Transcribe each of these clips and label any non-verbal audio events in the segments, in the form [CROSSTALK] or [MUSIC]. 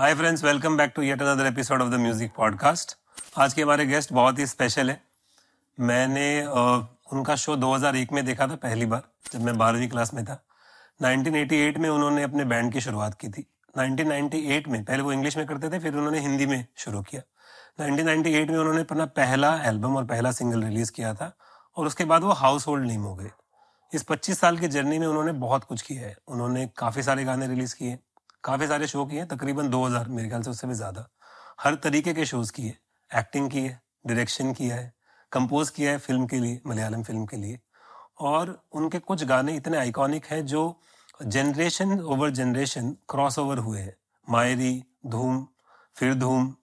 Hi friends welcome back to yet another episode of the music podcast आज के हमारे guest बहुत ही special है। मैंने उनका शो 2001 में देखा था पहली बार, जब मैं बारहवीं क्लास में था। 1988 में उन्होंने अपने बैंड की शुरुआत की थी। 1998 में, पहले वो इंग्लिश में करते थे, फिर उन्होंने हिंदी में शुरू किया। 1998 में उन्होंने अपना पहला एल्बम और पहला सिंगल रिलीज़ किया था, और उसके बाद वो हाउस होल्ड नेम हो गए। इस 25 साल की जर्नी में उन्होंने बहुत कुछ किया है। उन्होंने काफ़ी सारे गाने रिलीज़ किए। काफ़ी सारे शो किए तकरीबन 2000 मेरे ख्याल से उससे भी ज़्यादा। हर तरीके के शोज़ किए एक्टिंग की है डायरेक्शन किया है कंपोज किया है फ़िल्म के लिए, मलयालम फ़िल्म के लिए। और उनके कुछ गाने इतने आइकॉनिक हैं जो generation over generation cross over हुए हैं। मायरी, धूम, फिर धूम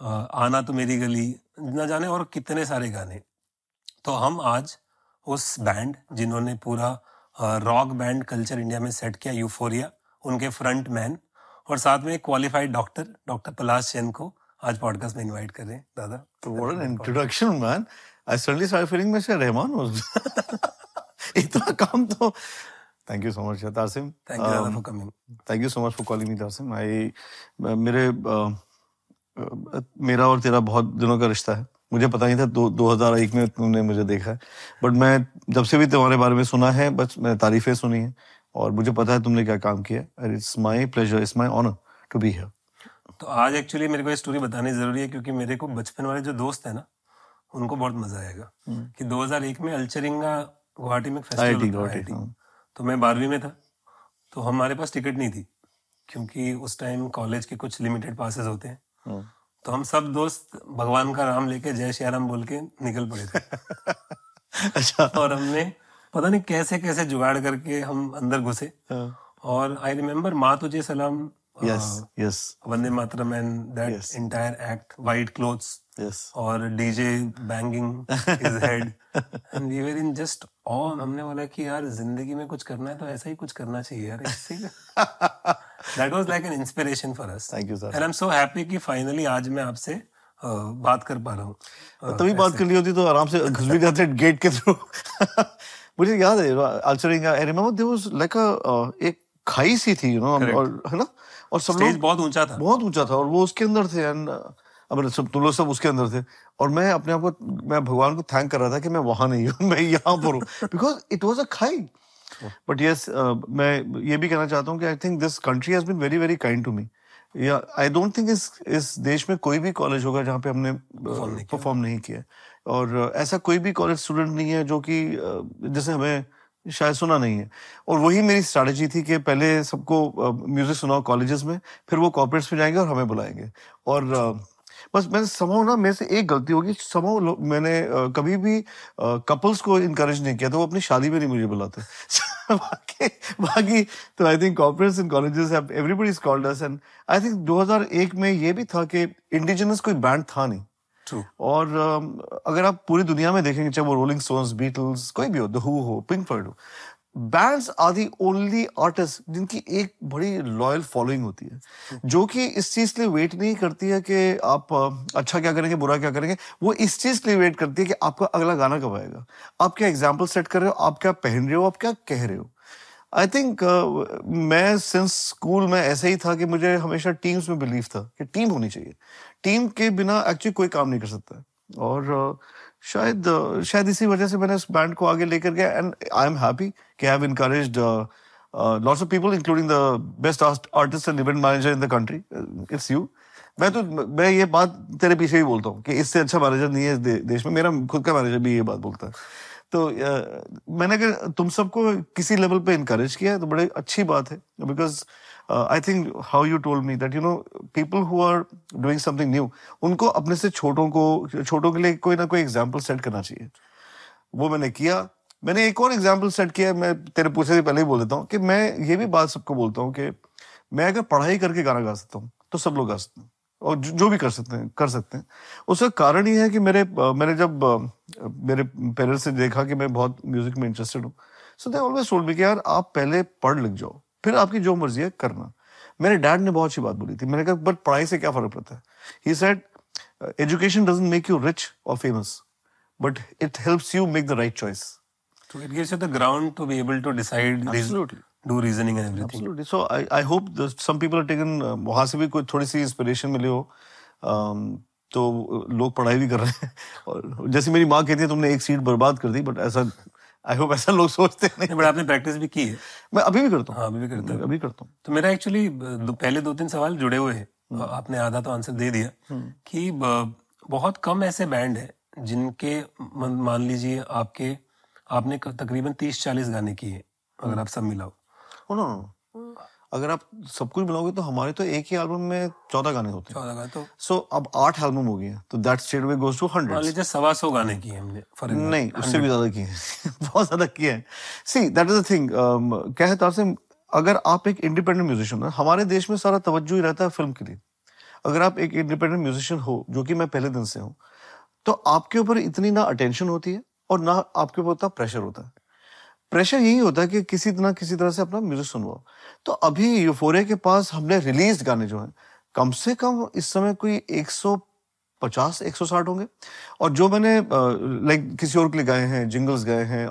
आना तो मेरी गली, न जाने और कितने सारे गाने। तो हम आज उस बैंड जिन्होंने पूरा रॉक बैंड कल्चर इंडिया में सेट किया यूफोरिया उनके फ्रंट मैन और साथ में qualified doctor doctor Palash Sen को आज पॉडकास्ट में इनवाइट कर रहे हैं दादा। तो what an introduction man I suddenly start feeling मैं शायद रहमान हूँ। [LAUGHS] इतना काम तो। Thank you so much Taseem thank you दादा for coming thank you so much for calling me Taseem I मेरे uh, मेरा और तेरा बहुत दिनों का रिश्ता है। मुझे पता नहीं था दो, 2001 में तुमने मुझे देखा है। बट मैं जब से भी तुम्हारे बारे में सुना है बस मैंने तारीफें सुनी है। और मुझे पता है तुमने क्या काम किया है। It's my pleasure it's my honour to be here तो आज एक्चुअली मेरे को ये स्टोरी बतानी ज़रूरी है क्योंकि मेरे को बचपन वाले जो दोस्त है ना उनको बहुत मज़ा आएगा। हम्म। कि 2001 में अल्चरिंगा गुवाहाटी में फेस्टिवल हाँ। तो मैं बारहवीं में था तो हमारे पास टिकट नहीं थी क्योंकि उस टाइम कॉलेज के कुछ लिमिटेड पासेस होते हैं। हाँ। तो हम सब दोस्त भगवान का नाम लेके जय श्री राम बोल के निकल पड़े थे। [LAUGHS] अच्छा। और हमने पता नहीं कैसे कैसे जुगाड़ करके हम अंदर घुसे। हाँ। और आई रिमेम्बर माँ तुझे सलाम yes yes Vande Mataram and that entire act white clothes yes. और DJ banging his head and we were in just on हमने बोला कि यार ज़िंदगी में कुछ करना है तो ऐसा ही कुछ करना चाहिए यार इससे that was like an inspiration for us thank you sir and I am so happy कि फाइनली आज मैं आपसे बात कर पा रहा हूँ। तभी बात करनी होती तो आराम से घुस भी जाते गेट के थ्रू मुझे याद है अल्सरिंग I remember there was like a एक खाई सी थी यू नो और है ना? और सब लोग बहुत ऊँचा था। बहुत ऊँचा था और वो उसके अंदर थे एंड अब सब तुम लोग सब उसके अंदर थे और मैं अपने आप को मैं भगवान को थैंक कर रहा था कि मैं वहाँ नहीं हूँ [LAUGHS] मैं यहाँ पर हूँ बिकॉज़ इट वॉज़ अ खाई। बट यस मैं ये भी कहना चाहता हूँ कि I think this country has been very very kind to me या आई डोंट थिंक इस इस देश में कोई भी कॉलेज होगा जहाँ पे हमने परफॉर्म नहीं किया। और ऐसा कोई भी कॉलेज स्टूडेंट नहीं है जो कि जैसे हमें शायद सुना नहीं है। और वही मेरी स्ट्रैटेजी थी कि पहले सबको म्यूज़िक सुनाओ कॉलेजेस में फिर वो कॉर्पोरेट्स में जाएँगे और हमें बुलाएँगे। और बस मैंने समाओ ना मेरे से एक गलती होगी समाओ मैंने कभी भी कपल्स को इनकरेज नहीं किया तो वो अपनी शादी में नहीं मुझे बुलाते [LAUGHS] बाकी बाकी तो I think corporates in colleges have everybody is called us and I think 2001 में ये भी था कि इंडिजिनस कोई बैंड था नहीं True. और अगर आप पूरी दुनिया में देखेंगे चाहे वो रोलिंग स्टोन्स बीटल्स कोई भी हो द हु हो पिंक फ्लॉयड हो bands are the only artist जिनकी एक बड़ी लॉयल फॉलोइंग होती है जो कि इस चीज़ के लिए वेट नहीं करती है कि आप अच्छा क्या करेंगे बुरा क्या करेंगे। वो इस चीज़ के लिए वेट करती है कि आपका अगला गाना कब आएगा। आप क्या एग्ज़ाम्पल सेट कर रहे हो? आप क्या पहन रहे हो? आप क्या कह रहे हो? आई थिंक uh, मैं सिंस स्कूल में ऐसे ही था कि मुझे हमेशा टीम्स में बिलीव था कि टीम होनी चाहिए। टीम के बिना एक्चुअली कोई काम नहीं कर सकता। और uh, शायद शायद इसी वजह से मैंने उस बैंड को आगे लेकर गया एंड आई एम हैप्पी कि I have lots of people including the best artist and event manager in the country it's you मैं तो मैं ये बात तेरे पीछे ही बोलता हूँ कि इससे अच्छा मैनेजर नहीं है दे, देश में। मेरा खुद का मैनेजर भी ये बात बोलता है। तो uh, मैंने अगर तुम सबको किसी लेवल पे इनकरेज किया है तो बड़ी अच्छी बात है because I think how you told me that you know people who are doing something new उनको अपने से छोटों को, छोटों के लिए कोई ना कोई एग्ज़ाम्पल सेट करना चाहिए। वो मैंने किया। मैंने एक और एग्ज़ाम्पल सेट किया मैं तेरे पूछे से पहले ही बोल देता हूँ कि मैं ये भी बात सबको बोलता हूँ कि मैं अगर पढ़ाई करके गाना गा सकता हूँ तो सब लोग गा सकते हैं। और जो भी कर सकते हैं, कर सकते हैं। उसका कारण ये है कि मेरे मैंने जब मेरे पेरेंट्स से देखा कि मैं बहुत म्यूज़िक में इंटरेस्टेड हूँ सो दे ऑलवेज टोल्ड मी कि यार, आप पहले पढ़ लिख जाओ। फिर आपकी जो मर्ज़ी है करना। मेरे डैड ने बहुत अच्छी बात बोली थी। मैंने कहा बट पढ़ाई से क्या फ़र्क पड़ता है? He said education doesn't make you rich और famous but it helps you make the right choice So it gives you the ground to be able to decide Absolutely. Do reasoning and everything Absolutely. So I, I hope the, some people are taken uh, वहाँ से भी कोई थोड़ी सी inspiration मिली हो। Um, तो लोग पढ़ाई भी कर रहे हैं। [LAUGHS] और जैसे मेरी माँ कहती है तुमने एक सीट बर्बाद कर दी बट ऐसा आई होप ऐसा लोग सोचते नहीं। बट आपने प्रैक्टिस भी की है। मैं अभी भी करता हूँ। हाँ अभी भी करता हूँ। अभी करता हूँ। तो मेरा एक्चुअली पहले दो तीन सवाल जुड़े हुए हैं। हम्म। आपने आधा तो आंसर दे दिया कि बहुत कम ऐसे बैंड है जिनके मान लीजिए आपके आपने तकरीबन तीस चालीस गाने किए हम्म। अगर आप सब मिलाओ। नो अगर आप सब कुछ मिलाओगे तो हमारे तो एक ही एल्बम में चौदह गाने होते हैं। चौदह गाने तो सो so, अब आठ एल्बम हो गए हैं तो that straightaway goes to hundred सवा सौ गाने किए हमने फॉर नहीं। उससे भी ज़्यादा किए हैं। [LAUGHS] बहुत ज़्यादा किए हैं। See that is the thing क्या है तारसिम अगर आप एक इंडिपेंडेंट म्यूजिशियन हो हमारे देश में सारा तवज्जो ही रहता है फ़िल्म के लिए। अगर आप एक इंडिपेंडेंट म्यूजिशियन हो जो कि मैं पहले दिन से हूँ तो आपके ऊपर इतनी ना अटेंशन होती है और ना आपके ऊपर उतना प्रेशर होता है। प्रेशर यही होता है कि किसी ना किसी तरह से अपना म्यूज़िक सुनवाओ। तो अभी यूफोरिया के पास हमने रिलीज़ गाने जो हैं, कम से कम इस समय कोई 150 160 होंगे। और जो मैंने लाइक किसी और के लिए गाए हैं जिंगल्स गाए हैं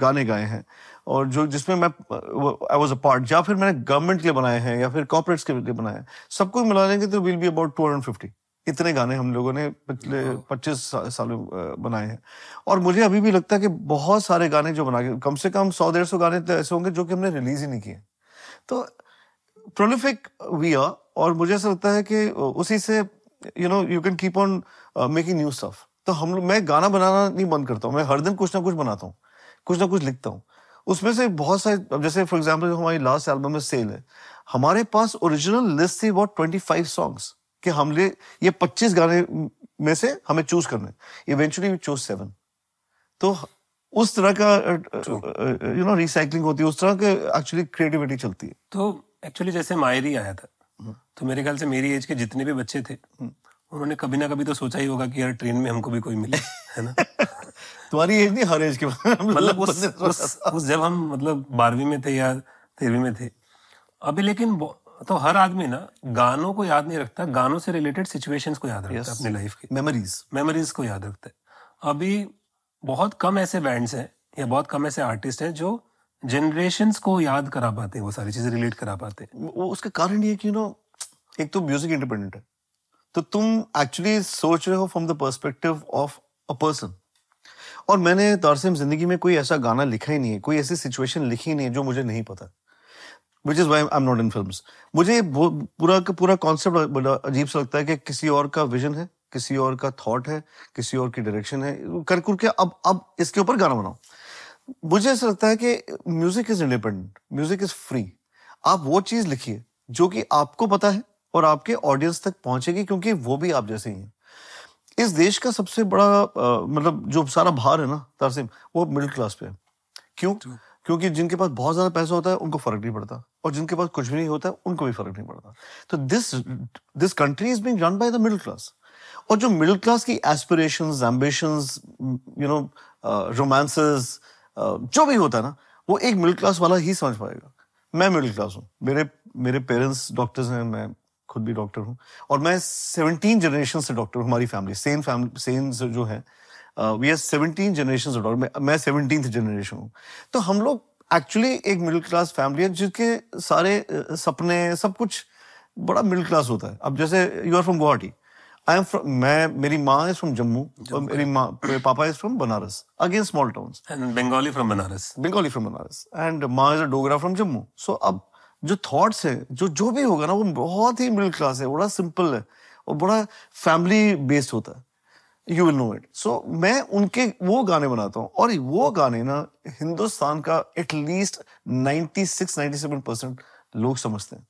गाने गाए हैं, और जो जिसमें मैं आई वाज अ पार्ट या फिर मैंने गवर्नमेंट के लिए बनाए हैं, या फिर कॉर्पोरेट्स के लिए बनाए हैं, सबको मिला लेंगे तो विल बी अबाउट 250 इतने गाने हम लोगों ने पिछले पच्चीस साल बनाए हैं। और मुझे अभी भी लगता है कि बहुत सारे गाने जो बना के कम से कम सौ डेढ़ सौ गाने तो ऐसे होंगे जो कि हमने रिलीज़ ही नहीं किए। तो प्रोलिफिक वी आर और मुझे ऐसा लगता है कि उसी से you know you can keep on making new stuff. तो हम लोग मैं गाना बनाना नहीं बंद करता हूँ मैं हर दिन कुछ ना कुछ बनाता हूँ कुछ ना कुछ लिखता हूँ। उसमें से बहुत सारे जैसे फॉर एग्ज़ाम्पल हमारी लास्ट एल्बम में सेल है हमारे पास ओरिजिनल लिस्ट थी अबाउट ट्वेंटी फाइव सॉन्ग्स कि हमने ये पच्चीस गाने में से हमें चूज़ करने इवेंचुअली वी चूज़ सेवन तो उस तरह का यू नो रिसाइकलिंग होती है उस तरह के एक्चुअली क्रिएटिविटी चलती है। तो एक्चुअली जैसे मायरी आया था हम्म। तो मेरे ख्याल से मेरी एज के जितने भी बच्चे थे उन्होंने कभी ना कभी तो सोचा ही होगा कि यार ट्रेन में हमको भी कोई मिले है ना? [LAUGHS] तुम्हारी एज नहीं हर एज के मतलब उस, [LAUGHS] उस, उस जब हम मतलब बारहवीं में थे या तेरहवीं में थे अभी लेकिन तो हर आदमी ना गानों को याद नहीं रखता गानों से रिलेटेड सिचुएशंस को याद रखता है अपनी लाइफ की। मेमोरीज मेमोरीज को याद रखता है। अभी बहुत कम ऐसे बैंड्स हैं या बहुत कम ऐसे आर्टिस्ट हैं जो जनरेशन को याद करा पाते हैं वो सारी चीज़ें रिलेट करा पाते हैं। वो उसका कारण ये कि यू नो एक तो म्यूज़िक इंडिपेंडेंट है। तो तुम एक्चुअली सोच रहे हो from the perspective of a person और मैंने तारसिम ज़िंदगी में कोई ऐसा गाना लिखा ही नहीं है कोई ऐसी सिचुएशन लिखी नहीं है जो मुझे नहीं पता। Which is why I am not in film मुझे पूरा का पूरा कॉन्सेप्ट बड़ा अजीब सा लगता है कि किसी और का विजन है किसी और का थॉट है किसी और की डायरेक्शन है। कर कर के अब अब इसके ऊपर गाना बनाओ। मुझे ऐसा लगता है कि music is independent music is free आप वो चीज़ लिखिए जो कि आपको पता है और आपके ऑडियंस तक पहुंचेगी क्योंकि वो भी आप जैसे ही हैं। इस देश का सबसे बड़ा अ, मतलब जो सारा भार है ना तारसिम वो मिडिल क्लास पे है। क्यों? क्योंकि जिनके पास बहुत ज़्यादा पैसा होता है उनको फ़र्क नहीं पड़ता। और जिनके पास कुछ भी नहीं होता, उनको भी फ़र्क नहीं पड़ता। तो this this country is being run by the middle class और जो मिडिल क्लास की aspirations ambitions you know romances जो भी होता है ना, वो एक मिडिल क्लास वाला ही समझ पाएगा। मैं मिडिल क्लास हूँ। मेरे मेरे पेरेंट्स डॉक्टर्स हैं, मैं खुद भी डॉक्टर हूँ। और मैं सेवनटीन जनरेशन से डॉक्टर हूँ, हमारी फैमिली सेन फैमिली सेन जो है वी आर सेवनटीन जनरेशन से डॉक्टर मैं सेवनटीन जनरेशन हूँ। तो हम लोग एक्चुअली एक मिडिल क्लास फैमिली है जिसके सारे सपने सब कुछ बड़ा मिडिल क्लास होता है। अब जैसे you are from Guwahati I am from मैं मेरी माँ इज़ फ्रॉम जम्मू और मेरी माँ पापा is from Banaras again small towns and Bengali from Banaras Bengali from Banaras and माँ is a Dogra from Jammu so अब जो थॉट्स है जो जो भी होगा ना वो बहुत ही मिडिल क्लास है बड़ा सिंपल है और बड़ा फैमिली बेस्ड होता है। You will know it so मैं उनके वो गाने बनाता हूँ। और वो गाने ना, हिंदुस्तान का एटलीस्ट 96 97 परसेंट लोग समझते हैं।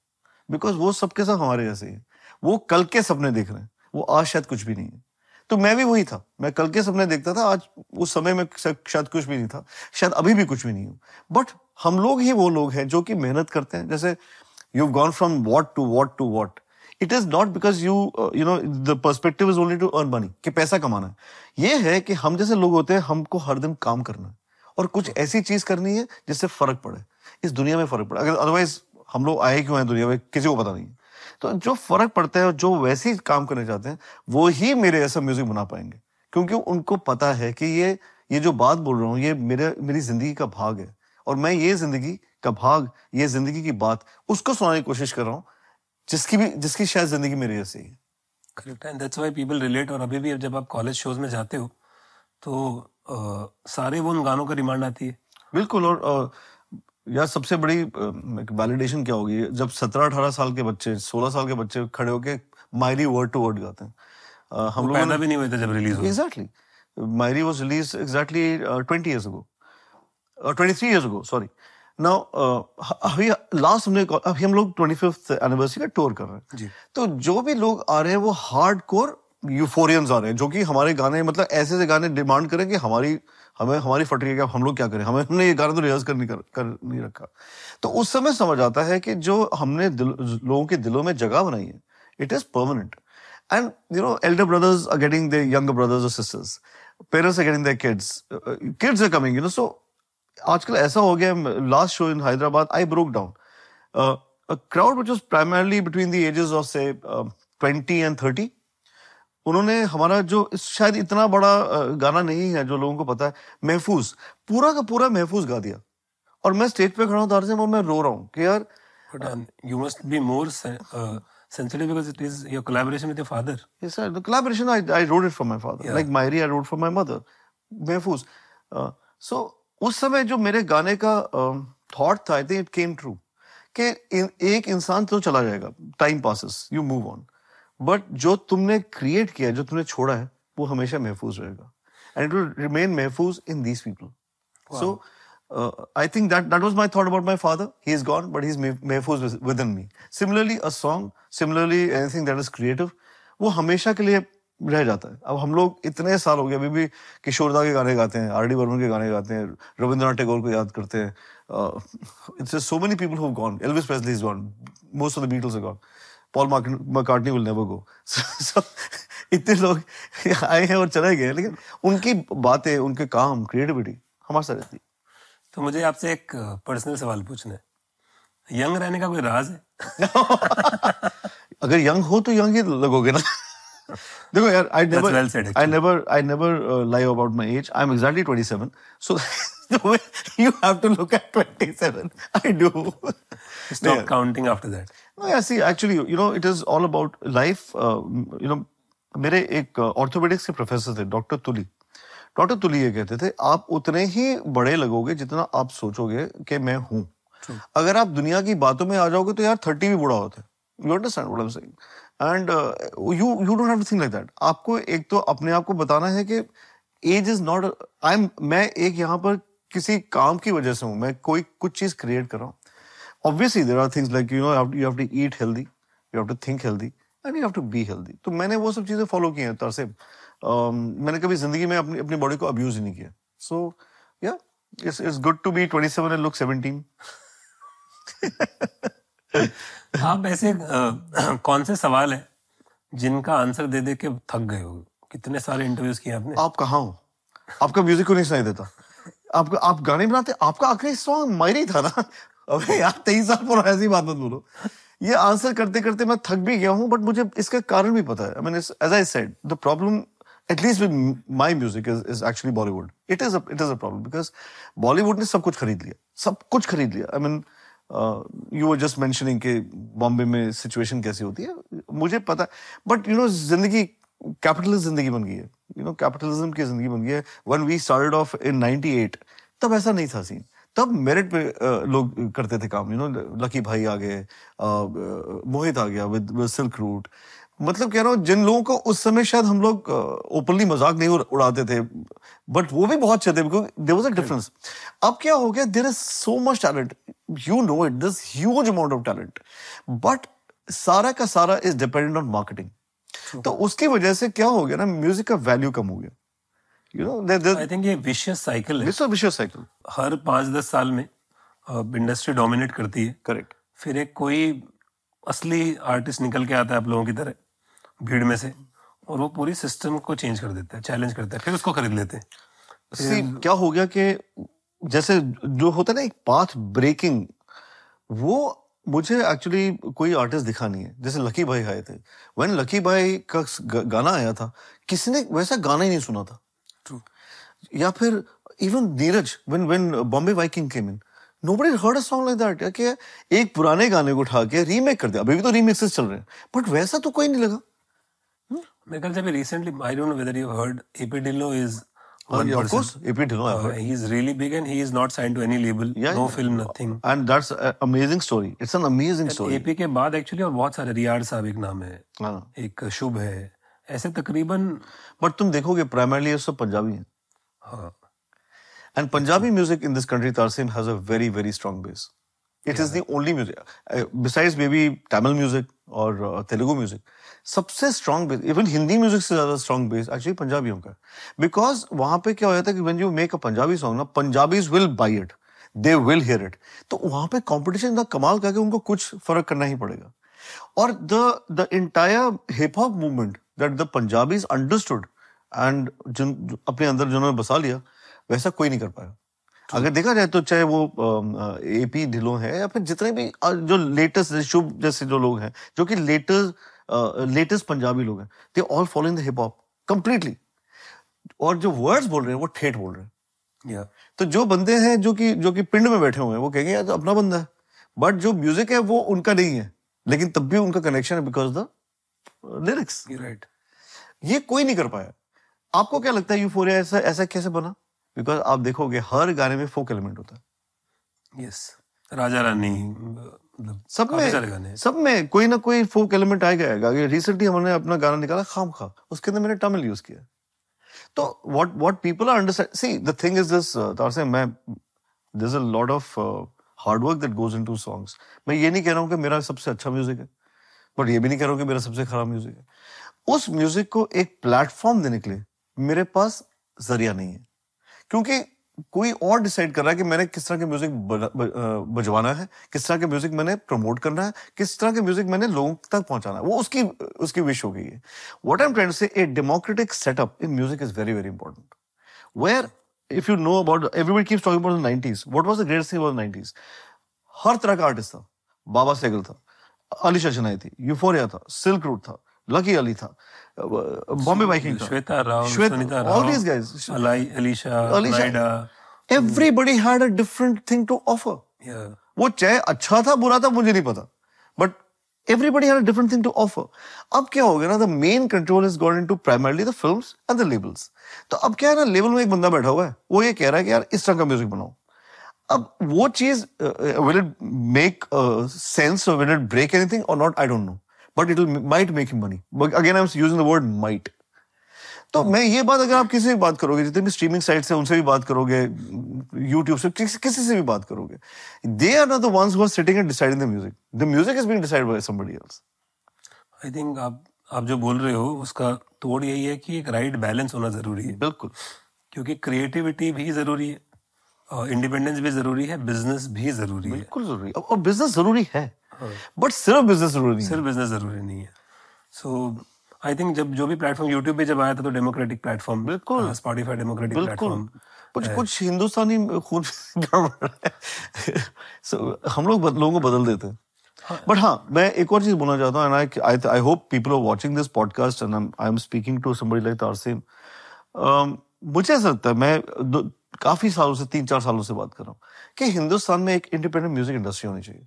बिकॉज़ वो सबके साथ हमारे जैसे ही है। वो कल के सपने देख रहे हैं। वो आज शायद कुछ भी नहीं है। तो मैं भी वही था। मैं कल के सपने देखता था, आज उस समय में शायद कुछ भी नहीं था। शायद अभी भी कुछ भी नहीं हूँ। बट हम लोग ही वो लोग हैं जो कि मेहनत करते हैं। जैसे you gone from what to what to what it is not because you you know the perspective is only to earn money कि पैसा कमाना है। ये है कि हम जैसे लोग होते हैं, हमको हर दिन काम करना है और कुछ ऐसी चीज़ करनी है जिससे फ़र्क पड़े। इस दुनिया में फ़र्क पड़े। अगर अदरवाइज़ हम लोग आए क्यों हैं दुनिया में? किसी को पता नहीं है। तो जो फ़र्क पड़ता है और जो वैसे ही काम करने चाहते हैं, वो ही मेरे ऐसा म्यूज़िक बना पाएँगे। क्योंकि उनको पता है कि ये ये जो बात बोल रहा हूँ, ये मेरे, मेरी ज़िंदगी का भाग है। और मैं ये ज़िंदगी का भाग, ये ज़िंदगी की बात, उसको सुनाने की कोशिश कर रहा हूँ जिसकी भी जिसकी शायद ज़िंदगी मेरी ऐसी है। Correct and that's why people relate और अभी भी जब आप कॉलेज शोज़ में जाते हो तो आ, सारे वो उन गानों का डिमांड आती है। बिल्कुल और अ, यार सबसे बड़ी वैलिडेशन क्या होगी? जब सत्रह अठारह साल के बच्चे सोलह साल के बच्चे खड़े होके मायरी वर्ड टू वर्ड गाते हैं। हम लोगों पैदा भी नहीं हुए थे जब रिलीज़ हुआ exactly Maeri was release exactly twenty years ago twenty three years ago sorry now अभी लास्ट हमने अभी हम लोग ट्वेंटी फिफ्थ एनिवर्सरी का टूर कर रहे हैं। जी। तो जो भी लोग आ रहे हैं वो हार्ड कोर यूफोरियंस आ रहे हैं जो कि हमारे गाने मतलब ऐसे ऐसे गाने डिमांड करें कि हमारी हमें हमारी फटरी है हम लोग क्या करें? हमें हमने ये गाना तो रिहर्स कर नहीं कर, कर नहीं रखा। तो उस समय समझ आता है कि जो हमने दिल, लोगों के दिलों में जगह बनाई है it is permanent and you know elder brothers are getting the younger brothers और sisters parents are getting their kids kids are coming you know so आजकल ऐसा हो गया last show in Hyderabad I broke down which was primarily between the ages of say uh, 20 and 30 उन्होंने हमारा जो शायद इतना बड़ा गाना नहीं है जो लोगों को पता है महफूज पूरा का पूरा महफूज गा दिया और मैं स्टेज पे खड़ा हूँ तारसेम और मैं रो रहा हूँ कि यार um, be more sen- uh, sensitive because it is your collaboration with your father. Yes, sir. The collaboration, I, I wrote it for my father. Yeah. Like Mairi, I wrote for my mother. महफूज सो उस समय जो मेरे गाने का thought था I think it came true कि एक इंसान तो चला जाएगा time passes you move on but जो तुमने क्रिएट किया जो तुमने छोड़ा है वो हमेशा महफूज रहेगा। एंड इट विल रिमेन महफूज in these people so I think that that was my thought about my father he is gone but he is महफूज within me similarly a song similarly anything that is creative वो हमेशा के लिए रह जाता है। अब हम लोग इतने साल हो गए अभी भी किशोरदा के गाने गाते हैं आर डी बर्मन के गाने गाते हैं रविंद्रनाथ टैगोर को याद करते हैं। It's so many people who gone Elvis Presley is gone most of the Beatles are gone Paul McCartney will never go so इतने लोग आए हैं और चले गए लेकिन उनकी बातें उनके काम क्रिएटिविटी हमारे साथ रहती तो मुझे आपसे एक पर्सनल सवाल पूछना है। यंग रहने का कोई राज है? [LAUGHS] अगर यंग हो तो यंग ही लगोगे ना। [LAUGHS] देखो यार I never I never I never lie about my age I am exactly 27 so you have to look at 27 i do. Stop counting after that no yeah see actually you know it is all about life. Uh, you know मेरे एक orthopaedics के professor थे doctor Tuli doctor Tuli ये कहते थे आप उतने ही बड़े लगोगे जितना आप सोचोगे कि मैं हूँ. अगर आप दुनिया की बातों में आ जाओगे तो यार थर्टी भी बुरा होता है। You understand what I am saying and you you don't have to think like that आपको एक तो अपने आप को बताना है कि age is not I am मैं एक यहाँ पर किसी काम की वजह से हूँ। मैं कोई कुछ चीज़ क्रिएट कर रहा हूँ। Things like you know you have to, you have to eat healthy you have to think healthy and you have to be healthy. तो मैंने वो सब चीज़ें फॉलो की हैं तरह से। Um, मैंने कभी ज़िंदगी में अपनी अपनी बॉडी को अब्यूज नहीं किया। सो या it's good to be 27 and look 17 आप ऐसे [CLEARS THROAT] कौन से सवाल है जिनका आंसर दे दे के थक गए हो? कितने सारे इंटरव्यूज़ किए आपने? आप कहा हो? आपका म्यूज़िक को नहीं सुनाई देता? आपका आप गाने बनाते, आपका आखिरी सॉन्ग मायरी था ना? अबे यार, तेईस साल पुराना ऐसी बात मत बोलो। ये आंसर करते करते मैं थक भी गया हूँ बट मुझे इसका कारण भी पता है। I mean as I said the problem at least with my music is is actually Bollywood it is it is a problem because Bollywood ने सब कुछ खरीद लिया। सब कुछ खरीद लिया। I mean you were just mentioning कि बॉम्बे में सिचुएशन कैसी होती है। मुझे पता बट यू नो ज़िंदगी कैपिटलिस्ट ज़िंदगी बन गई है। यू नो कैपिटलिज्म की ज़िंदगी बन गई है। When we started off in 98 तब ऐसा नहीं था सीन तब मेरिट पे लोग करते थे काम। यू नो लकी भाई आ गए मोहित आ गया विद सिल्क रूट मतलब कह रहा हूँ जिन लोगों को उस समय शायद हम लोग ओपनली मज़ाक नहीं उड़ाते थे बट वो भी बहुत अच्छे थे देर वॉज़ अ डिफरेंस अब क्या हो गया there is so much talent you know it this huge amount of talent but सारा का सारा इज़ डिपेंडेंट ऑन मार्केटिंग तो उसकी वजह से क्या हो गया ना म्यूज़िक का वैल्यू कम हो गया. यू नो आई थिंक ये विशियस साइकिल है. विशियस साइकिल हर पाँच दस साल में इंडस्ट्री डोमिनेट करती है। करेक्ट फिर एक कोई असली आर्टिस्ट निकल के आता है आप लोगों की तरह। भीड़ में से और वो पूरी सिस्टम को चेंज कर देता है चैलेंज करता है फिर उसको खरीद लेते हैं। क्या हो गया कि जैसे जो होता है ना एक पाथ ब्रेकिंग वो मुझे एक्चुअली कोई आर्टिस्ट दिखा नहीं है। जैसे लकी भाई आए थे। व्हेन लकी भाई का गाना आया था किसी ने वैसा गाना ही नहीं सुना था। True. या फिर even Neeraj when when Bombay Viking came in nobody heard a song like that कि एक पुराने गाने को उठा के रीमेक कर दिया। अभी भी तो रीमिक्सेस चल रहे हैं। बट वैसा तो कोई नहीं लगा। मेरे ख्याल से अभी recently I don't know whether you heard AP Dhillon is Oh, yeah, of course, AP Dhillon, I've heard. he is really big and he is not signed to any label Yeah, no yeah. film nothing And that's an amazing story. It's an amazing story. AP के बाद actually और बहुत सारे रियाड साहब एक नाम है हाँ एक शुभ है ऐसे तकरीबन बट तुम देखोगे प्राइमरली ये सब पंजाबी हैं हाँ And Punjabi music in this country, Tarsim, has a very, very strong base. It is the only music, uh, besides maybe Tamil music or uh, Telugu music, सबसे strong base even Hindi music से ज़्यादा strong base actually पंजाबियों का because वहाँ पे क्या हो जाता तो है कि you make a Punjabi song ना Punjabi will buy it they will hear it तो वहाँ पे कॉम्पिटिशन इतना कमाल करके उनको कुछ फ़र्क करना ही पड़ेगा। और the the entire hip hop movement that the Punjabi understood and जिन अपने अंदर जिन्होंने बसा लिया वैसा कोई नहीं कर पाया। अगर देखा जाए तो चाहे वो एपी ढिलो है या फिर जितने भी जो लेटेस्ट शुभ जैसे जो लोग हैं जो कि लेटेस्ट लेटेस्ट पंजाबी लोग हैं। They all following the hip hop completely और जो वर्ड्स बोल रहे हैं वो ठेठ बोल रहे हैं। या तो जो बंदे हैं जो कि जो कि पिंड में बैठे हुए हैं वो कहेंगे यार तो अपना बंदा है। बट जो म्यूज़िक है वो उनका नहीं है। लेकिन तब भी उनका कनेक्शन है बिकॉज़ द लिरिक्स राइट ये कोई नहीं कर पाया। आपको क्या लगता है यूफोरिया ऐसा ऐसा कैसे बना? बिकॉज़ आप देखोगे हर गाने में फोक एलिमेंट होता है। यस राजा रानी मतलब सब में सब में कोई ना कोई फोक एलिमेंट आएगा आएगा। रिसेंटली हमने अपना गाना निकाला खाम खा उसके अंदर मैंने तमिल यूज़ किया। तो what what people are understand see the thing is this तारसे मैं there's a lot of uh, hard work that goes into songs मैं ये नहीं कह रहा हूँ कि मेरा सबसे अच्छा म्यूज़िक है बट ये भी नहीं कह रहा हूँ कि मेरा सबसे खराब म्यूज़िक है। उस म्यूज़िक को एक प्लेटफॉर्म देने के लिए मेरे पास ज़रिया नहीं है क्योंकि कोई और डिसाइड कर रहा है कि मैंने किस तरह के म्यूज़िक बजवाना है, किस तरह के म्यूज़िक मैंने प्रमोट करना है, किस तरह के म्यूज़िक मैंने लोगों तक पहुंचाना है, वो उसकी उसकी विश हो गई है। What I am trying say a democratic setup in music is very very important where, if you know about, everybody keeps talking about the 90s what was the greatest thing about the 90s हर तरह का artist था। बाबा सेगल था। अलीशा चनाई थी। Euphoria था। Silk Route था। लकी अली था। Bombay biking था Shweta Rao Shweta- Sunita all these guys. everybody had a different thing to offer. या वो चाहे अच्छा था बुरा था मुझे नहीं पता। But everybody had a different thing to offer अब क्या हो गया ना the main control is gone into primarily the films and the labels तो अब क्या है ना लेवल में एक बंदा बैठा हुआ है वो ये कह रहा है कि यार इस तरह का म्यूज़िक बनाओ। अब वो चीज़ will it make sense will it break anything और not I don't know but it might make him money again I am using the word might तो मैं ये बात अगर आप किसी से भी बात करोगे जितने भी स्ट्रीमिंग साइट्स हैं उनसे भी बात करोगे यूट्यूब से किसी किसी से भी बात करोगे they are not the ones who are sitting and deciding the music the music is being decided by somebody else I think आप आप जो बोल रहे हो उसका तोड़ यही है कि एक राइट बैलेंस होना ज़रूरी है। बिल्कुल। क्योंकि क्रिएटिविटी भी ज़रूरी है। इंडिपेंडेंस भी ज़रूरी है बिज़नेस भी ज़रूरी है। बिल्कुल ज़रूरी और- और बिज़नेस ज़रूरी है बट सिर्फ़ बिज़नेस ज़रूरी है सिर्फ़ बिज़नेस ज़रूरी नहीं है। सो आई थिंक जब जो भी प्लेटफॉर्म यूट्यूब पे जब आया था तो डेमोक्रेटिक प्लेटफॉर्म बिल्कुल। स्पॉटिफाई डेमोक्रेटिक प्लेटफॉर्म कुछ कुछ हिंदुस्तानी खून [LAUGHS] so, हम लोग बद- लोगों को बदल देते हैं। बट हाँ मैं एक और चीज़ बोलना चाहता हूँ and I I hope people are watching this podcast and I am speaking to somebody like Tarsem मुझे ऐसा लगता है मैं काफ़ी सालों से तीन चार सालों से बात कर रहा हूँ कि हिंदुस्तान में एक इंडिपेंडेंट म्यूज़िक इंडस्ट्री होनी चाहिए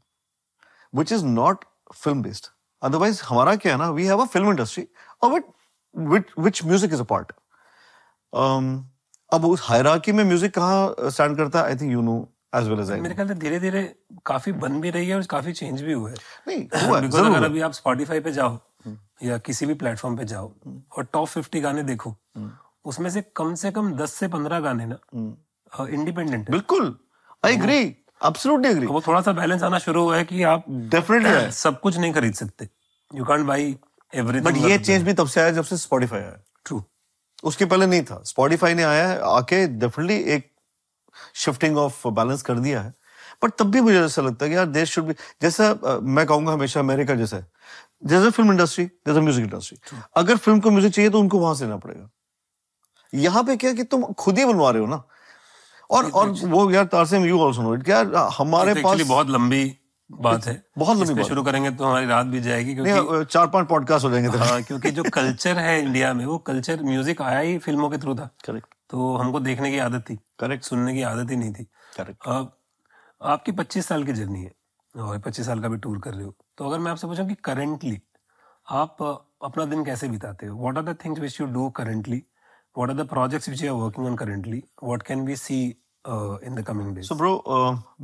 which is not film based otherwise हमारा क्या है ना we have a film industry और which which music is a part अब उस हायरार्की में म्यूज़िक कहाँ स्टैंड करता? है I think you know as well as I मेरे ख्याल से धीरे धीरे काफ़ी बन भी रही है और काफ़ी चेंज भी हुआ है। नहीं ज़रूर। अगर अभी आप स्पॉटिफाई पे जाओ या किसी भी प्लेटफॉर्म पे जाओ और टॉप फिफ्टी गाने देखो उसमें से कम से कम दस से पंद्रह गाने ना। इंडिपेंडेंट है। बिल्कुल। आई एग्री एब्सोल्युटली एग्री वो थोड़ा सा बैलेंस आना शुरू हुआ है कि आप डेफिनेटली सब कुछ नहीं खरीद सकते। यू कांट बाई बट ये चेंज भी तब से आया जब से स्पॉटिफाई आया। ट्रू उसके पहले नहीं था। स्पॉटिफाई ने आया है आके डेफिनेटली एक शिफ्टिंग ऑफ़ बैलेंस कर दिया है। बट तब भी मुझे ऐसा लगता है कि यार देश शुड भी जैसा मैं कहूँगा हमेशा अमेरिका जैसा है। जैसे फ़िल्म इंडस्ट्री जैसे म्यूज़िक इंडस्ट्री अगर फ़िल्म को म्यूज़िक चाहिए तो उनको वहाँ से लेना पड़ेगा। यहाँ पे क्या कि तुम खुद ही बनवा रहे हो ना? और और वो यार Tarsem you also know it क्या हमारे पास बहुत लंबी बात है। [LAUGHS] बहुत लंबी बात शुरू करेंगे तो हमारी रात भी जाएगी क्योंकि चार पाँच पॉडकास्ट हो जाएँगे हाँ क्योंकि जो कल्चर है इंडिया में वो कल्चर म्यूज़िक आया ही फ़िल्मों के थ्रू था। करेक्ट तो हमको देखने की आदत थी। करेक्ट सुनने की आदत ही नहीं थी। करेक्ट अब आपकी 25 साल की जर्नी है और 25 साल का भी टूर कर रहे हो। तो अगर मैं आपसे पूछूँ कि करेंटली आप अपना दिन कैसे बिताते हो? What are the things which you do currently what are the projects which you are working on currently what can we see in the coming days so bro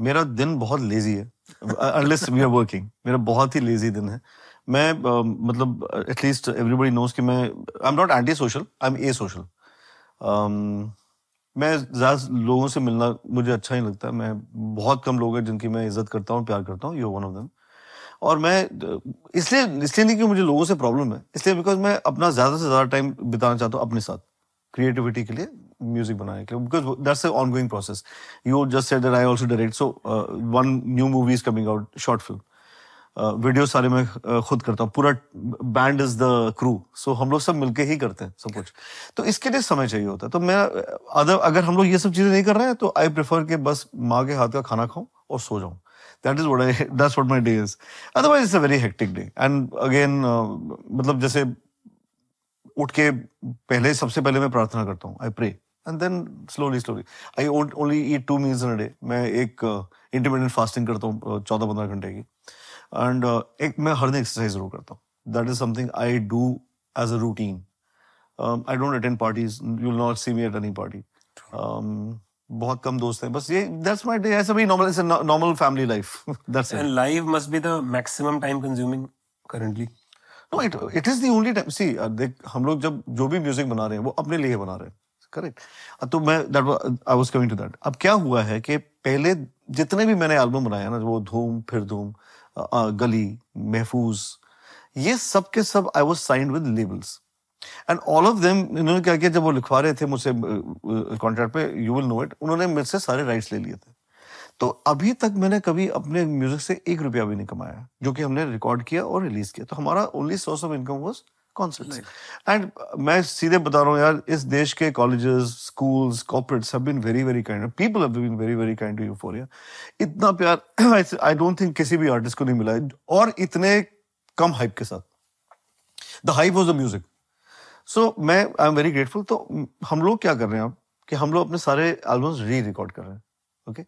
मेरा दिन बहुत लेजी है. अनलेस वी आर वर्किंग मेरा बहुत ही lazy दिन है. मैं uh, मतलब एटलीस्ट एवरीबॉडी नोज़ कि मैं I am not anti social I am a social मैं ज़्यादा लोगों से मिलना मुझे अच्छा नहीं लगता. मैं बहुत कम लोग हैं जिनकी मैं इज़्ज़त करता हूँ प्यार करता हूँ. यू वन ऑफ़ देम और मैं uh, इसलिए इसलिए नहीं कि मुझे लोगों से प्रॉब्लम है. इसलिए बिकॉज़ मैं अपना ज़्यादा से ज़्यादा टाइम बिताना चाहता हूँ अपने साथ. क्रिएटिविटी के लिए म्यूज़िक बनाने के लिए because that's ongoing process you just said that I also direct so one new movie is coming out short film video सारे मैं uh, खुद करता हूँ. पूरा band is the crew so हम लोग सब मिलके ही करते हैं सब कुछ. तो इसके लिए समय चाहिए होता है. तो मैं अदर अगर हम लोग ये सब चीज़ें नहीं कर रहे हैं तो आई प्रेफर के बस माँ के हाथ का खाना खाऊं और सो जाऊँ. That is what I that's what my day is otherwise it's a very hectic day and again मतलब जैसे उठ के पहले, सबसे पहले मैं प्रार्थना करता हूँ I pray and then slowly slowly I only eat two meals in day मैं एक इंटरमीडियंट फास्टिंग करता हूँ चौदह पंद्रह घंटे की. एंड एक, मैं हर दिन एक्सरसाइज ज़रूर करता हूँ. That is something I do as a routine I don't attend parties you will not see me at any party बहुत कम दोस्त हैं. बस ये दैट्स माय डे ऐसा भी normal it's normal family life that's and live must be the maximum time consuming currently. No it it is the only time see देख हम लोग जब जो भी म्यूज़िक बना रहे हैं वो अपने लिए बना रहे हैं। करेक्ट तो मैं that I was coming to that अब क्या हुआ है कि पहले जितने भी मैंने एल्बम बनाया ना वो धूम फिर धूम अ, अ, गली महफूज ये सब के सब I was signed with labels and all of them इन्होंने क्या किया जब वो लिखवा रहे थे मुझसे कॉन्ट्रैक्ट पे यू विल नो इट उन्होंने मुझसे सारे राइट्स ले लिए थे। तो अभी तक मैंने कभी अपने म्यूज़िक से एक रुपया भी नहीं कमाया जो कि हमने रिकॉर्ड किया और रिलीज़ किया। तो हमारा only source of income was concerts and मैं सीधे बता रहा हूँ यार इस देश के colleges schools corporates have been very very kind people have been very very kind to Euphoria इतना प्यार आई डोंट थिंक किसी भी आर्टिस्ट को नहीं मिला और इतने कम हाइप के साथ। The hype was the music so मैं आई एम वेरी ग्रेटफुल तो हम लोग क्या कर रहे हैं आप कि हम लोग अपने सारे एल्बम्स री रिकॉर्ड कर रहे हैं okay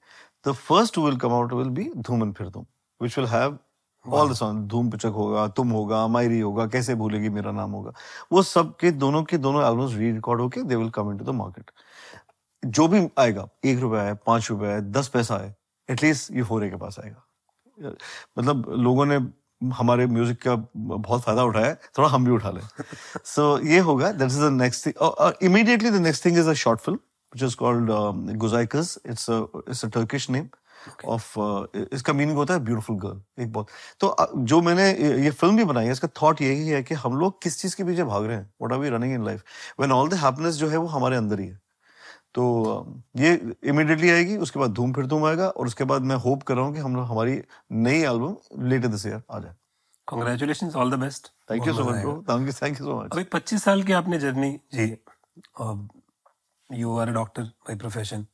the first will come out will be Dhoom and फिर Dhoom which will have all the song Dhoom Pichak होगा तुम होगा मायरी होगा कैसे भूलेगी मेरा नाम होगा वो सब के दोनों के दोनों एल्बम्स री रिकॉर्ड होके they will come into the market जो भी आएगा एक रुपया है पाँच रुपया है दस पैसा है एटलीस्ट ये फोरे के पास आएगा। मतलब लोगों ने हमारे म्यूज़िक का बहुत फ़ायदा उठाया थोड़ा हम भी उठा लें। सो [LAUGHS] so, ये होगा that is the next thing immediately the next thing is a short film which is called um, Guzaikas. It's a it's a Turkish name Okay. of uh, इसका मीनिंग होता है ब्यूटीफुल गर्ल एक बहुत तो uh, जो मैंने ये film भी बनाई है इसका थॉट यही है कि हम लोग किस चीज़ के पीछे भाग रहे हैं what are we running in life when all the happiness जो है वो हमारे अंदर ही है तो ये इमिडिएटली आएगी उसके बाद धूम फिर धूम आएगा और उसके बाद मैं होप कर रहा हूँ कि हम लोग हमारी नई एल्बम लेटर दिस ईयर आ जाए congratulations all the best. Thank you so much thank you so much अभी 25 साल की आपने journey ji you are doctor by profession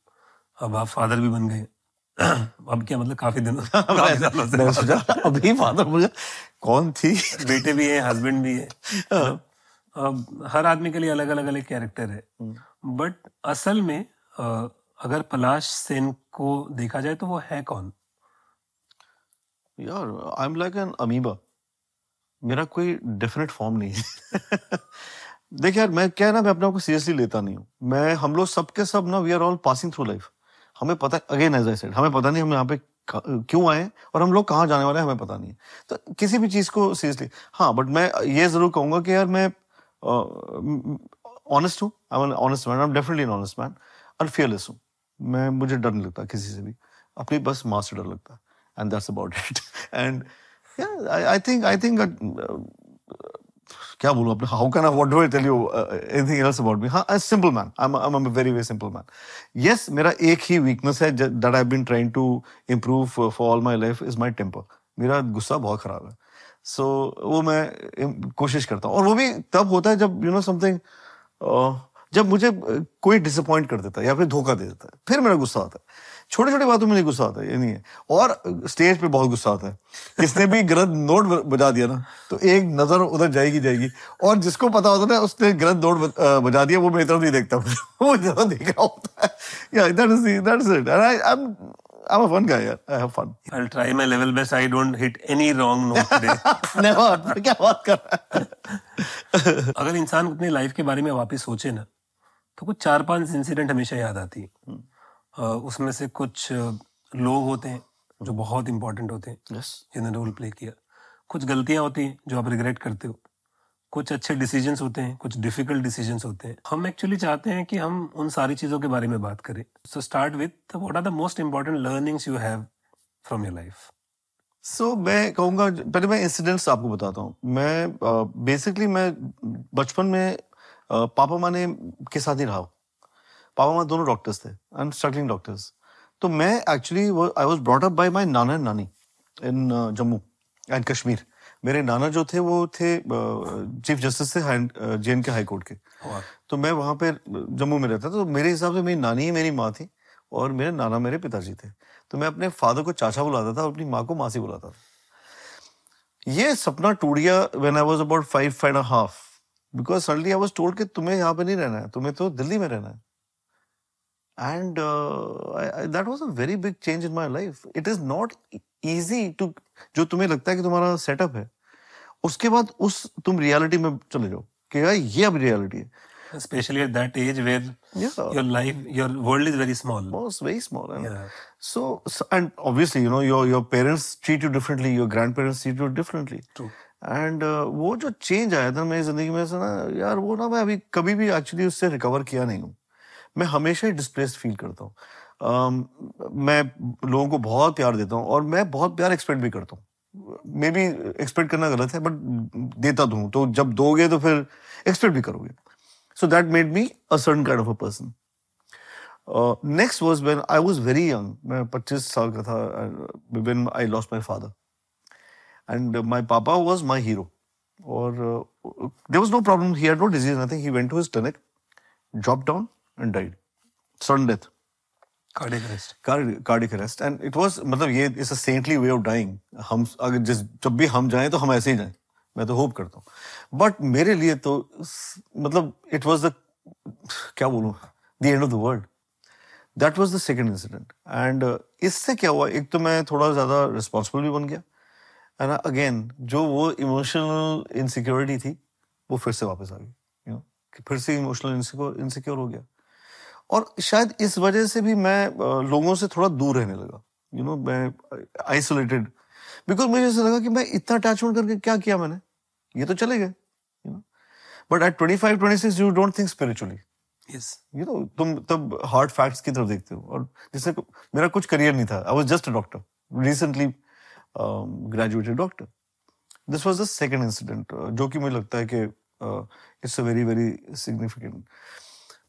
अब आप फादर भी बन गए। अब क्या मतलब? काफ़ी दिनों से [LAUGHS] अभी फादर मुझे कौन थी? बेटे भी हैं हस्बैंड भी है। हाँ। अब हर आदमी के लिए अलग अलग अलग कैरेक्टर है। हम्म। बट असल में अगर पलाश सेन को देखा जाए तो वो है कौन? यार I am like an amoeba मेरा कोई डेफिनेट फॉर्म नहीं है। [LAUGHS] देख यार, मैं क्या है ना, मैं अपने आप को सीरियसली लेता नहीं हूँ। मैं, हम लोग सबके सब ना we are all passing through life हमें पता अगेन एज आई सेड हमें पता नहीं हम यहाँ पे क्यों आए और हम लोग कहाँ जाने वाले हैं, हमें पता नहीं तो किसी भी चीज़ को सीरियसली हाँ बट मैं ये ज़रूर कहूँगा कि यार, मैं ऑनेस्ट हूँ। I am honest man I am definitely honest man और फियरलेस हूँ। मैं, मुझे डर नहीं लगता किसी से भी। अपनी बस माँ से डर लगता है and that's about it and I think I think क्या बोलूँ अपने how can what do I tell you anything else about me हाँ simple man I am very very simple man yes मेरा एक ही वीकनेस है that I been trying to improve for all my life is my temper मेरा गुस्सा बहुत खराब है। सो वो मैं कोशिश करता हूँ। और वो भी तब होता है जब यू नो समथिंग जब मुझे अ, कोई डिसअपॉइंट कर देता है या फिर धोखा दे देता है फिर मेरा गुस्सा आता है। छोटी छोटी बातों में नहीं गुस्सा आता है ये नहीं है और स्टेज पे बहुत गुस्सा आता है किसने भी गलत नोट बजा दिया ना तो एक नज़र उधर जाएगी जाएगी और जिसको पता होता है ना उसने गलत नोट बजा दिया वो मेरी तरफ़ नहीं देखता [LAUGHS] वो जरा देख रहा होता है या that is that is it I I'm a fun guy. Yeah. I have fun. I'll try my level best. I don't hit any wrong note today. [LAUGHS] Never. क्या बात कर रहा है? [LAUGHS] अगर इंसान अपनी लाइफ के बारे में वापस सोचे ना तो कुछ चार पाँच इंसिडेंट हमेशा याद आती है अ, उसमें से कुछ लोग होते हैं जो बहुत इंपॉर्टेंट होते हैं। Yes. जिन्होंने रोल प्ले किया। कुछ गलतियाँ होती हैं जो आप रिग्रेट करते हो। कुछ अच्छे डिसीजंस होते हैं कुछ डिफ़िकल्ट डिसीजंस होते हैं। हम एक्चुअली चाहते हैं कि हम उन सारी चीज़ों के बारे में बात करें। So start with what are the most important learnings you have from your life so so, मैं कहूँगा पहले मैं इंसिडेंट्स आपको बताता हूँ। मैं बेसिकली मैं बचपन में uh, पापा माँ ने के साथ ही रहा। हूँ पापा माँ दोनों डॉक्टर्स थे एंड स्ट्रगलिंग डॉक्टर्स तो मैं actually I was brought up by my nana and nani in Jammu and Kashmir मेरे नाना जो थे वो थे चीफ जस्टिस थे J and K high court के। तो मैं वहाँ पे जम्मू में रहता था तो मेरे हिसाब से मेरी नानी ही मेरी माँ थी और मेरे नाना मेरे पिताजी थे। तो मैं अपने फादर को चाचा बुलाता था और अपनी माँ को मासी बुलाता था। ये सपना टूट गया when I was about five five and half because suddenly I was told कि तुम्हें यहाँ पे नहीं रहना है तुम्हें तो दिल्ली में रहना है। And that was a very big change in my life it is not easy to जो तुम्हें लगता है कि तुम्हारा सेटअप है उसके बाद उस तुम रियलिटी में चले जाओ कि यार ये अब रियलिटी है especially at that age where Yeah. your life your world is very small was very small and Yeah. so, so and obviously you know your your parents treat you differently your grandparents treat you differently True. And वो जो change आया था मेरी ज़िंदगी में से ना यार वो ना मैं अभी कभी भी एक्चुअली उससे रिकवर किया नहीं हूँ मैं हमेशा ही डिस्प्लेस्ड फील करता हूँ। मैं लोगों को बहुत प्यार देता हूँ और मैं बहुत प्यार एक्सपेक्ट भी करता हूँ। मे बी एक्सपेक्ट करना गलत है बट देता तो हूँ। तो जब दोगे तो फिर एक्सपेक्ट भी करोगे। So that made me a certain kind of a person next was when I was very young मैं 25 साल का था when I lost my father and my papa was my hero और there was no problem he had no disease nothing he went to his clinic drop down sudden death cardiac arrest. Cardiac arrest and it was मतलब ये it's a saintly way of dying हम अगर जिस जब भी हम जाएँ तो हम ऐसे ही जाएँ। मैं तो होप करता हूँ। बट मेरे लिए तो मतलब इट वाज द क्या बोलूँ? The end of the world that was the second incident and इससे क्या हुआ? एक तो मैं थोड़ा ज़्यादा रिस्पॉन्सिबल भी बन गया। एंड अगेन जो वो इमोशनल इनसिक्योरिटी थी वो फिर से वापस आ गई। यू नो फिर से इमोशनल इनसिक्योर हो गया। और शायद इस वजह से भी मैं लोगों से थोड़ा दूर रहने लगा। यू नो मैं आइसोलेटेड बिकॉज़ मुझे ऐसा लगा कि मैं इतना अटैचमेंट करके क्या किया मैंने? ये तो चले गए you know but at twenty five twenty six you don't think spiritually yes. You know तुम तब हार्ड फैक्ट्स की तरफ़ देखते हो। और जिससे मेरा कुछ करियर नहीं था। I was just a doctor recently graduated doctor this was the second incident जो कि मुझे लगता है कि it's a very very significant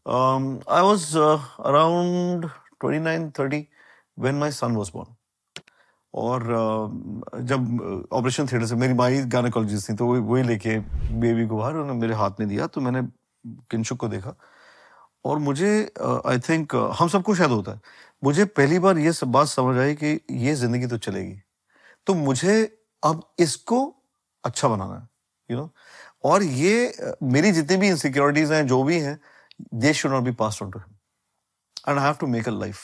I was around 29 30 when my son was born और uh, जब ऑपरेशन थिएटर से मेरी माई गायनेकोलॉजिस्ट थी तो वही वही लेके बेबी को बाहर उन्होंने मेरे हाथ में दिया तो मैंने किंशुक को देखा। और मुझे आई थिंक हम सबको शायद होता है। मुझे पहली बार ये सब बात समझ आई कि ये ज़िंदगी तो चलेगी। तो मुझे अब इसको अच्छा बनाना है यू you नो know? और ये मेरी जितनी भी इनसिक्योरिटीज हैं जो भी हैं they should not be pass on to him and I have to make a life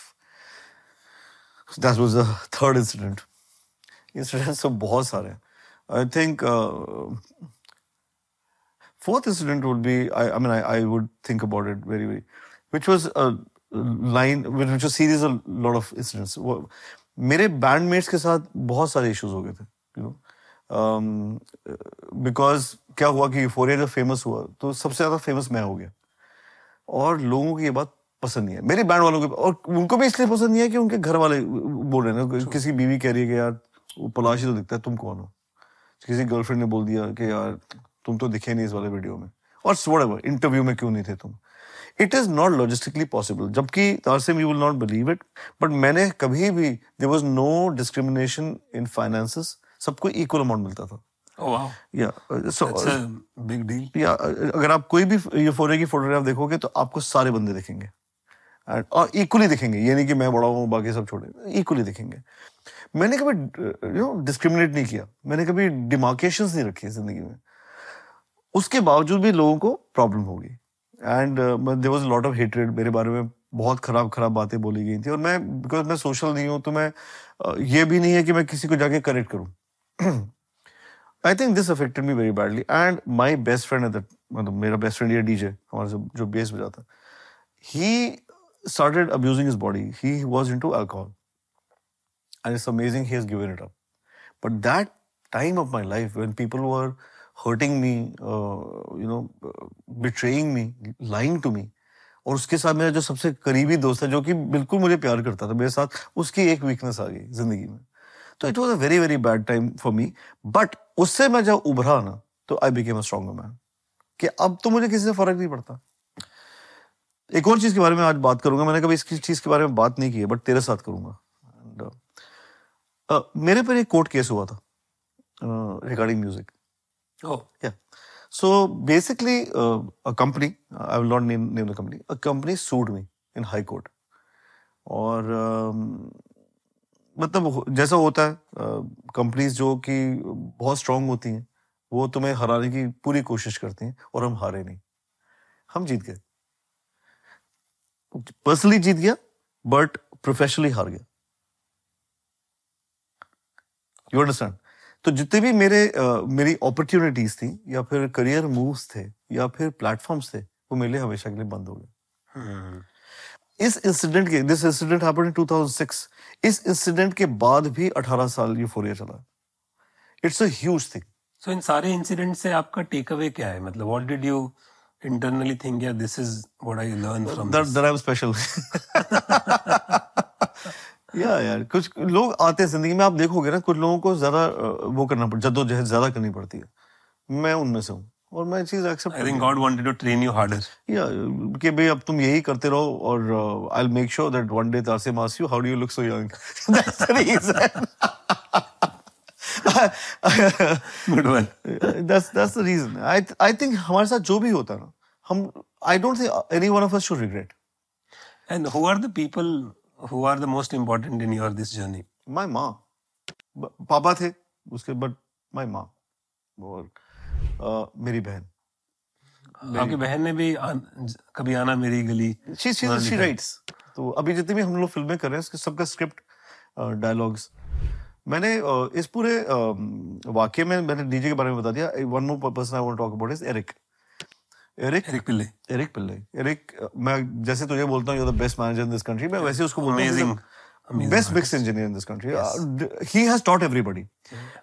that was the third incident incidents तो बहुत सारे हैं. आई थिंक fourth incident would be I, I mean I, I would think about it very very which was a line which was series of lot of incidents. मेरे bandmates के साथ बहुत सारे इश्यूज़ हो गए थे यू नो बिकॉज़ क्या हुआ कि जब फ़ेमस हुआ तो सबसे ज़्यादा फ़ेमस मैं हो गया। और लोगों को ये बात पसंद नहीं है। मेरे बैंड वालों को और उनको भी इसलिए पसंद नहीं है कि उनके घर वाले बोल रहे हैं किसी बीवी कह रही है कि यार वो पलाशी तो दिखता है तुम कौन हो? किसी गर्लफ्रेंड ने बोल दिया कि यार तुम तो दिखे नहीं इस वाले वीडियो में। और whatever इंटरव्यू में क्यों नहीं थे तुम? It is not logistically possible जबकि तारसिम you will not believe it but मैंने कभी भी there was no discrimination in finances सबको इक्वल अमाउंट मिलता था। Wow. या सो that's a या अगर आप कोई भी यूफोरिया की फोटोग्राफ देखोगे तो आपको सारे बंदे दिखेंगे। और इक्वली दिखेंगे ये नहीं कि मैं बड़ा हूँ बाकी सब छोटे। इक्वली दिखेंगे। मैंने कभी यू नो डिस्क्रिमिनेट नहीं किया। मैंने कभी डिमार्केशन नहीं रखी ज़िंदगी में। उसके बावजूद भी लोगों को प्रॉब्लम होगी। And there was lot of hatred मेरे बारे में बहुत खराब खराब बातें बोली गई थी। और मैं बिकॉज़ मैं सोशल नहीं हूँ तो मैं ये भी नहीं है कि मैं किसी को जाके करेक्ट करूँ। [CLEARS THROAT] I think this affected me very badly and my best friend है मतलब मेरा बेस्ट फ्रेंड ये डीजे हमारा जो बेस बजाता ही started abusing his body he was into alcohol and it's amazing he has given it up but that time of my life when people were hurting me you know betraying me lying to me और उसके साथ मेरा जो सबसे करीबी दोस्त है, जो कि बिल्कुल मुझे प्यार करता था, मेरे साथ, उसकी एक वीकनेस आ गई ज़िंदगी में। तो it was a very very bad time for me but उससे मैं जब उभरा ना तो I became a stronger man कि अब तो मुझे किसी से फ़र्क नहीं पड़ता। एक और चीज़ के बारे में आज बात करूँगा। मैंने कभी इसकी चीज़ के बारे में बात नहीं की है बट तेरे साथ करूँगा। And, uh, uh, मेरे पर एक कोर्ट केस हुआ था regarding music Oh, Yeah. So basically, uh, a company, I will not name, name the company, a company sued me in High Court. और um, मतलब जैसा होता है कंपनीज़ जो कि बहुत स्ट्रांग होती हैं वो तुम्हें हराने की पूरी कोशिश करती हैं और हम हारे नहीं। हम जीत गए। पर्सनली जीत गया बट प्रोफेशनली हार गया। यू अंडरस्टैंड तो जितने भी मेरे अ, मेरी अपॉर्चुनिटीज़ थी या फिर करियर मूव्स थे या फिर प्लेटफॉर्म्स थे वो मेरे लिए हमेशा के लिए बंद हो गए। hmm. इस इंसिडेंट के दिस इंसिडेंट हैपेंड इन 2006 इस इंसिडेंट के बाद भी 18 साल यूफोरिया चला। It's a huge thing So इन सारे इंसिडेंट से आपका टेक अवे क्या है? मतलब what did you internally think या this is what I learn from that that I'm special. या यार कुछ लोग आते हैं ज़िंदगी में आप देखोगे ना कुछ लोगों को ज़्यादा वो करना पड़ जद्दोजहद ज़्यादा करनी पड़ती है। मैं उनमें से हूँ। और मैं चीज़ accept I think God wanted to train you harder या कि भाई अब तुम यही करते रहो और I will make sure that one day तारसे mass you how do you look so young that's the reason good one that's that's the reason. I i think हमारे साथ जो भी होता ना हम i don't think any one of us should regret. And who are the people who are the most important in your this journey my maa papa थे उसके but my माँ और मेरी बहन। आपकी बहन ने भी आन, कभी आना मेरी गली she she she writes तो अभी जितनी भी हम लोग फ़िल्में कर रहे हैं उसके सबका स्क्रिप्ट डायलॉग्स मैंने इस पूरे वाक्य में मैंने डीजे के बारे में बता दिया। One more person I want talk about is Eric Eric Eric Pillai Eric Pillai Eric मैं जैसे तुझे बोलता हूँ you the best manager in this country मैं वैसे उसको बोलता. हूँ best mix engineer in this country he has taught everybody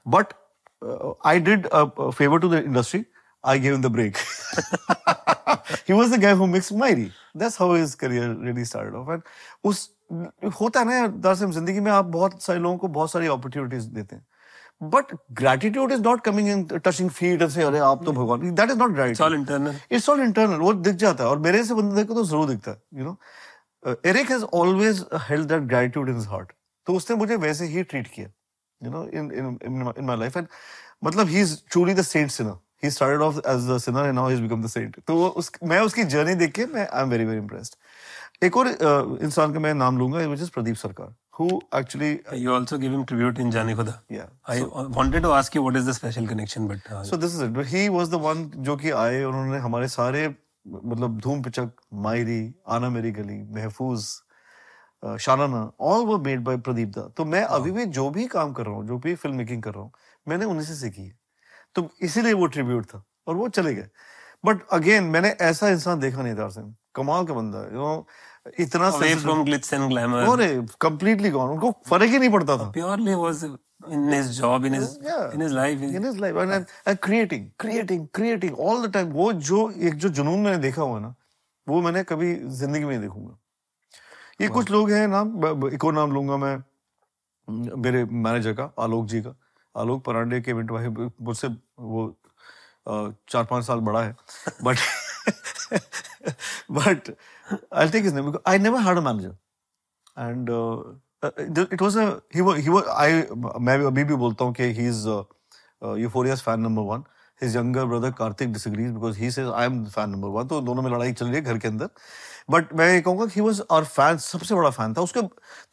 but I did favour to the industry I give in the break he was the guy who mixed Mairi. That's how his career really started off. And उस होता है ना यार दरअसल ज़िंदगी में आप बहुत सारे लोगों को बहुत सारी अपॉर्चुनिटीज़ देते हैं। But gratitude is not coming in touching feet से अरे आप तो भगवान. That is not gratitude internal it's all internal वो दिख जाता है। और मेरे से बंदे देखो तो ज़रूर दिखता है you know Eric has always held that gratitude in heart तो उसने मुझे वैसे ही ट्रीट किया। You know in in in my life and मतलब he is truly the saint sinner he started off as the sinner and now he has become the तो वो उस मैं उसकी जर्नी देख के मैं I am very very impressed एक और uh, इंसान का मैं नाम लूँगा व्हिच इज़ प्रदीप सरकार who actually You also give him tribute in Jane Khuda. yeah. I wanted to ask you what is the special connection, but uh, so this is it he was the one जो कि आए उन्होंने हमारे सारे मतलब धूम पिचक मायरी आना मेरी गली महफूज शाराना all were made by Pradeep da तो मैं अभी भी जो भी काम कर रहा हूँ जो भी फ़िल्म मेकिंग कर रहा हूँ मैंने उन्हीं से सीखी है। तो इसीलिए वो ट्रिब्यूट था और वो चले गए। बट अगेन मैंने ऐसा इंसान देखा नहीं था सिंह कमाल का बंदा यू नो इतना कंप्लीटली गॉन उनको फ़र्क ही नहीं पड़ता था। Purely was in his job, in his Yeah. in his life. in his life and, and, and creating creating creating all the time वो जो एक जो जुनून मैंने देखा हुआ ना वो मैंने कभी ज़िंदगी में देखूँगा। ये कुछ लोग हैं नाम एक और नाम लूँगा मैं मेरे मैनेजर का आलोक जी का। आलोक परांडे के मिनट भाई मुझसे वो चार पाँच साल बड़ा है। But but I his name I never had a manager and it was a he he I मैं अभी भी बोलता हूँ कि he is Euphoria's fan number one his younger brother Kartik disagrees because he says I am fan number one तो दोनों में लड़ाई चल रही है घर के अंदर। बट मैं ये कहूँगा ही वाज आवर फ़ैन सबसे बड़ा फ़ैन था। उसके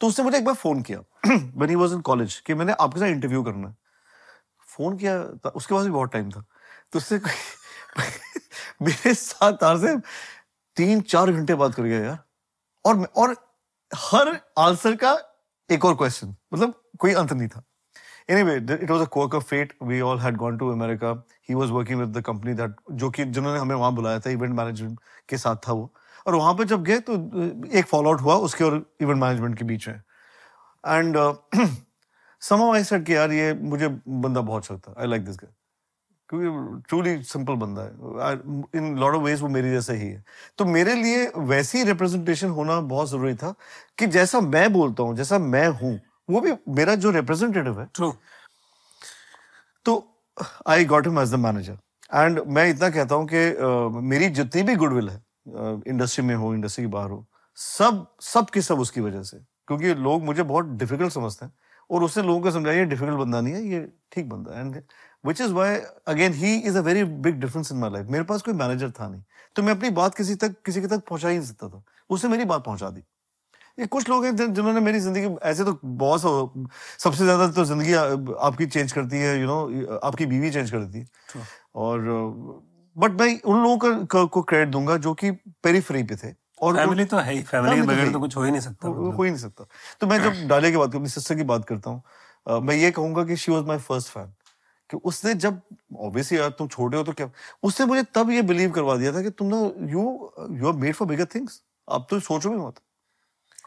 तो उसने मुझे एक बार फ़ोन किया। When he was in college कि मैंने आपके साथ इंटरव्यू करना। है फ़ोन किया था, उसके पास भी बहुत टाइम था। तो उससे [LAUGHS] मेरे साथ तार से तीन चार घंटे बात कर गया यार। और और हर आंसर का एक और क्वेश्चन मतलब कोई अंत नहीं था। Anyway it was a Coke of fate we all had gone to America he was working with the company that जो कि जिन्होंने हमें वहाँ बुलाया था इवेंट मैनेजमेंट के साथ था वो। और वहाँ पे जब गए तो एक फॉलो आउट हुआ उसके और इवेंट मैनेजमेंट के बीच में। एंड समहाउ आई सेड कि यार ये मुझे बंदा बहुत लगता आई लाइक दिस गाय क्योंकि ट्रूली सिंपल बंदा है। इन लॉट ऑफ़ वेज वो मेरी जैसा ही है। तो मेरे लिए वैसी रिप्रेजेंटेशन होना बहुत ज़रूरी था कि जैसा मैं बोलता हूँ जैसा मैं हूँ वो भी मेरा जो रिप्रेजेंटेटिव है। ट्रू तो I got him as the manager and मैं इतना कहता हूँ कि uh, मेरी जितनी भी गुडविल है इंडस्ट्री में हो इंडस्ट्री के बाहर हो सब सब की सब उसकी वजह से। क्योंकि लोग मुझे बहुत डिफ़िकल्ट समझते हैं और उसने लोगों को समझाया ये डिफ़िकल्ट बंदा नहीं है ये ठीक बंदा है। And which is why again he is a very big difference in my life मेरे पास कोई मैनेजर था नहीं तो मैं अपनी बात किसी तक किसी के तक पहुँचा ही नहीं सकता था। उसने मेरी बात पहुँचा दी। ये कुछ लोग हैं जिन्होंने मेरी ज़िंदगी ऐसे तो बहुत सबसे ज़्यादा तो ज़िंदगी आपकी चेंज करती है यू you नो know, आपकी बीवी चेंज करती है। और बट मैं उन लोगों का, को क्रेडिट दूँगा जो कि पेरीफ्री पे थे। और फैमिली तो है ही फैमिली के बगैर तो कुछ हो ही नहीं सकता हो ही नहीं सकता। तो मैं जब [CLEARS THROAT] डाले की बात अपनी सिस्टर की बात करता हूँ मैं ये कहूँगा कि she was my first fan कि उसने जब ऑब्वियसली यार तुम छोटे हो तो क्या उसने मुझे तब ये बिलीव करवा दिया था कि तुम ना you you are made for bigger things अब तो सोचो भी मत।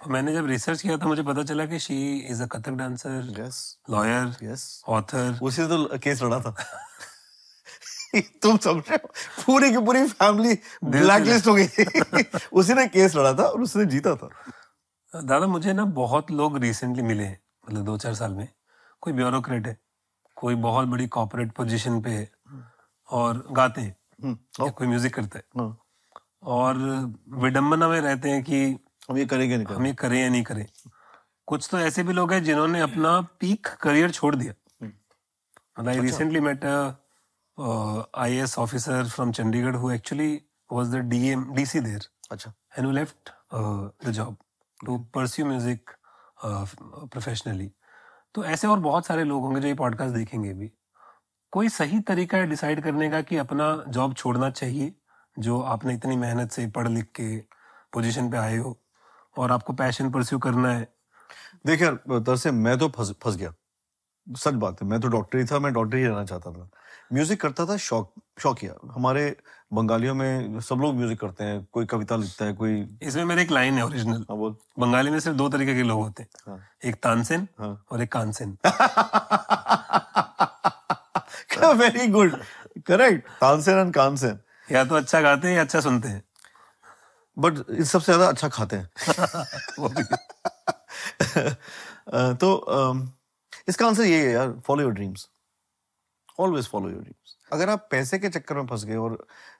मैंने जब रिसर्च किया था मुझे पता चला कि she is a Kathak dancer yes lawyer yes author उसी तो केस लड़ा था। [LAUGHS] [LAUGHS] तुम समझ रहे हो? पूरी की पूरी फैमिली ब्लैकलिस्ट हो गई। [LAUGHS] उसी ने केस लड़ा था और उसने जीता था। दादा मुझे ना बहुत लोग रिसेंटली मिले मतलब दो चार साल में। कोई ब्यूरोक्रेट है कोई बहुत बड़ी कॉर्पोरेट पोजीशन पे है और गाते हैं हम्म, या कोई म्यूज़िक करते हैं। हाँ। और विडंबना में रहते हैं कि हम ये करेंगे नहीं हम ये करें या नहीं करें। कुछ तो ऐसे भी लोग हैं जिन्होंने अपना पीक करियर छोड़ दिया। हम्म। मतलब recently met I S officer from Chandigarh who actually was the DM DC there अच्छा। And who left the job to pursue music professionally तो ऐसे और बहुत सारे लोग होंगे जो ये पॉडकास्ट देखेंगे भी। कोई सही तरीका है डिसाइड करने का कि अपना जॉब छोड़ना चाहिए जो आपने इतनी मेहनत से पढ़ लिख के पोजीशन पे आए हो और आपको पैशन परस्यू करना है? देखिए दरअसल मैं तो फंस गया। सच बात है मैं तो डॉक्टर ही था मैं डॉक्टर ही रहना चाहता था। म्यूज़िक करता था शौक शौकिया। हमारे बंगालियों में सब लोग म्यूज़िक करते हैं कोई कविता लिखता है कोई इसमें मेरे एक लाइन है ओरिजिनल हाँ बोल। बंगाली में सिर्फ़ दो तरीके के लोग होते हैं। हाँ. एक तानसेन हाँ. और एक Kansen. Very good correct Tansen and Kansen. या तो अच्छा गाते हैं या अच्छा सुनते हैं। बट इस सबसे ज़्यादा अच्छा खाते हैं। [LAUGHS] [LAUGHS] तो इसका आंसर ये है यार follow your dreams always follow your dreams अगर आप पैसे के चक्कर में फंस गए और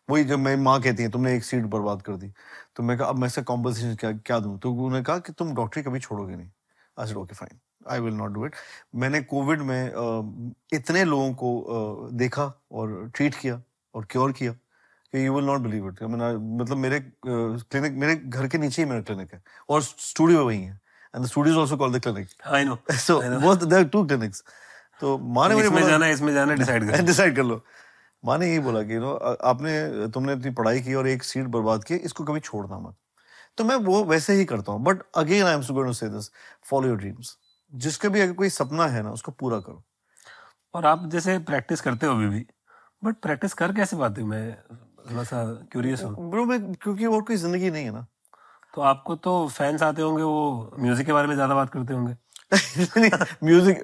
वही जब मेरी माँ कहती है, तुमने एक सीट बर्बाद कर दी। तो मैं कहा, अब मैं से कॉम्पनसेशन क्या क्या दूँ? तो उन्होंने कहा कि, तुम डॉक्टरी कभी छोड़ोगे नहीं. I okay fine I will not do it मैंने कोविड में इतने लोगों को देखा और ट्रीट किया और क्योर किया कि you will not believe it मतलब मेरे क्लिनिक मेरे घर के नीचे ही मेरा क्लिनिक है और स्टूडियो वही है। And the studio is also called the clinic I know so both there two clinics तो माँ ने इसमें जाना इसमें जाना डिसाइड कर डिसाइड कर लो माँ ने यही बोला कि नो आपने तुमने इतनी पढ़ाई की और एक सीट बर्बाद की इसको कभी छोड़ना मत तो मैं वो वैसे ही करता हूँ but again I am to say this follow your dreams जिसका भी अगर कोई सपना है ना उसको पूरा करो। और आप जैसे प्रैक्टिस करते हो अभी भी बट प्रैक्टिस कर कैसे पाते मैं थोड़ा सा क्यूरियस हूँ। ब्रो मैं क्योंकि और कोई ज़िंदगी नहीं है ना। तो आपको तो फैंस आते होंगे वो म्यूज़िक के बारे में ज़्यादा बात करते होंगे। म्यूज़िक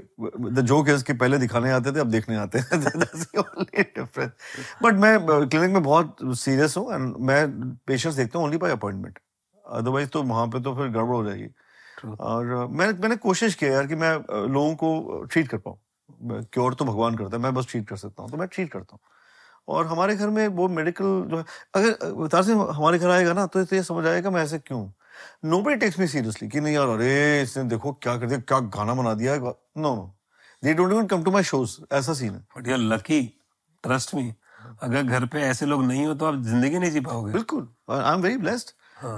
द जोक है पहले दिखाने आते थे अब देखने आते हैं। [LAUGHS] बट मैं क्लिनिक में बहुत सीरियस हूँ एंड मैं पेशेंट्स देखता हूँ ओनली बाय अपॉइंटमेंट अदरवाइज़ तो वहाँ पे तो फिर गड़बड़ हो जाएगी। और मैं मैंने कोशिश किया यार कि मैं लोगों को ट्रीट कर पाऊँ। क्योर तो भगवान करता है मैं बस ट्रीट कर सकता हूँ तो मैं ट्रीट करता हूँ। और हमारे घर में वो मेडिकल जो है अगर से हमारे घर आएगा ना तो ये समझ आएगा मैं ऐसे क्यों? Nobody takes me seriously कि नहीं यार अरे इसने देखो क्या कर दिया क्या गाना बना दिया no no they don't even come to my shows ऐसा सीन है। But you lucky trust me अगर घर पे ऐसे लोग नहीं हो तो आप ज़िंदगी नहीं जी पाओगे। बिल्कुल आई एम वेरी ब्लेस्ड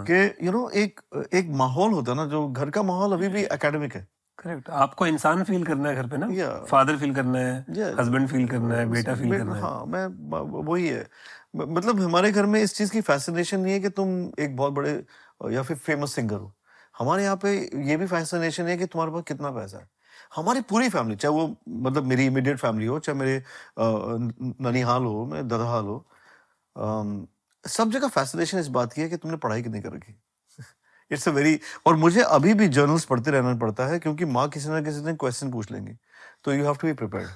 कि यू नो एक एक माहौल होता है ना जो घर का माहौल अभी भी एकेडमिक है। करेक्ट आपको इंसान फील करना है घर पे ना? Yeah. फादर फील करना है हस्बैंड फील करना है बेटा फील करना है। हाँ मैं वही है। मतलब हमारे घर में इस चीज़ की फैसिनेशन नहीं है कि तुम एक बहुत बड़े या फिर फ़ेमस सिंगर हो। हमारे यहाँ पे ये भी फैसिनेशन है कि तुम्हारे पास कितना पैसा है। हमारी पूरी फैमिली चाहे वो मतलब मेरी इमीडिएट फैमिली हो चाहे मेरे ननिहाल हो मेरे ददहाल हो सब जगह फैसिनेशन इस बात की है कि तुमने पढ़ाई कितनी कर रखी इट्स अ वेरी और मुझे अभी भी जर्नल्स पढ़ते रहना पड़ता है क्योंकि माँ किसी ना किसी दिन क्वेश्चन पूछ लेंगे। तो you have to be prepared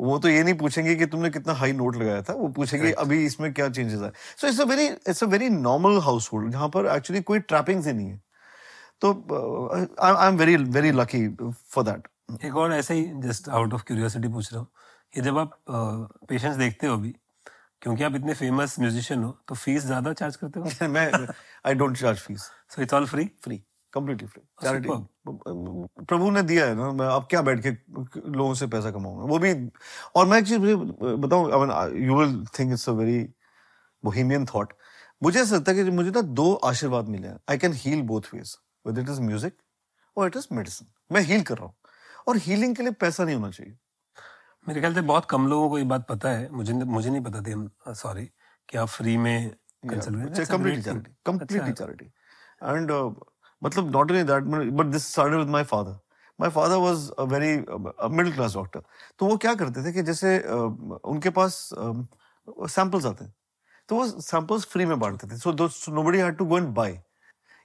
वो तो ये नहीं पूछेंगे कि तुमने कितना हाई नोट लगाया था वो पूछेंगे right. अभी इसमें क्या चेंजेस आए so it's a very it's a very normal household जहाँ पर एक्चुअली कोई ट्रैपिंग्स ही नहीं है। तो I am very very lucky for that एक और ऐसे ही जस्ट आउट ऑफ़ क्यूरियोसिटी पूछ रहा हूँ कि जब आप पेशेंट्स देखते हो अभी क्योंकि आप इतने फ़ेमस म्यूजिशियन हो तो फ़ीस ज़्यादा चार्ज करते हो? [LAUGHS] मैं I don't charge fees so it's all free free completely free charity प्रभु ने दिया है ना मैं अब क्या बैठ के लोगों से पैसा कमाऊँगा? वो भी और मैं एक चीज़ मुझे बताऊँ I mean you will think it's a very bohemian thought मुझे ऐसा लगता है कि मुझे ना दो आशीर्वाद मिले हैं. I can heal both ways whether it is music और इट इज़ मेडिसिन मैं हील कर रहा हूँ। और हीलिंग के लिए पैसा नहीं होना चाहिए। मेरे ख्याल से बहुत कम लोगों को ये बात पता है। मुझे मुझे नहीं पता थी सॉरी कि आप फ्री में completely charity completely charity and मतलब not only that but this started with my father my father was a very middle class doctor तो वो क्या करते थे कि जैसे uh, उनके पास सैंपल्स um, आते हैं। तो वो सैंपल्स फ्री में बांटते थे। So nobody had to go and buy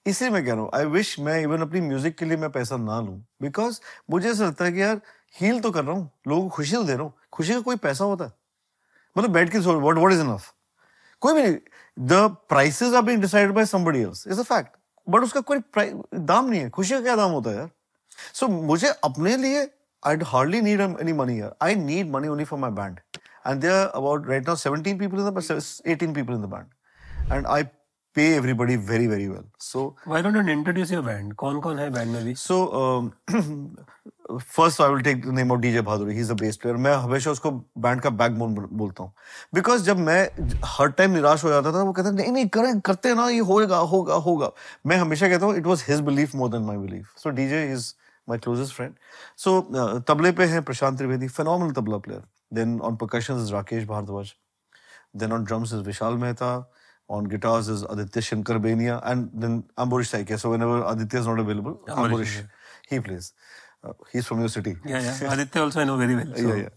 इसलिए मैं कह रहा हूँ आई विश मैं इवन अपनी म्यूज़िक के लिए मैं पैसा ना लूँ। बिकॉज़ मुझे ऐसा लगता है कि यार हील तो कर रहा हूँ लोगों को खुशी तो दे रहा हूँ। खुशी का कोई पैसा होता है। मतलब बैठ के व्हाट व्हाट इज़ इनफ कोई भी नहीं। The prices are being decided by somebody else is a fact but उसका कोई दाम नहीं है। खुशी का क्या दाम होता है यार? सो so, मुझे अपने लिए I hardly need any money यार I need money only for my band and there about right now seventeen people in the eighteen people in the band and I pay everybody very very well. So why don't you introduce your band? कौन कौन है band में भी? so um, [CLEARS THROAT] first I will take the name of DJ Bhaduri. He's the bass player. मैं हमेशा उसको band का backbone बोलता हूँ। बिकॉज़ जब मैं हर टाइम निराश हो जाता था वो कहता नहीं नहीं करें करते ना ये होगा होगा होगा। मैं हमेशा कहता हूँ it was his belief more than my belief so DJ is my closest friend so तबले पे हैं Prashant Trivedi phenomenal tabla player then on percussion is Rakesh Bhardwaj then on drums is Vishal Mehta On guitars is Aditya Shankar Benia, and then Ambarish Saike. So whenever Aditya is not available, Ambarish, he plays. Uh, he's from your city. Yeah, yeah. Aditya also I know very well. [LAUGHS] So. Yeah, yeah.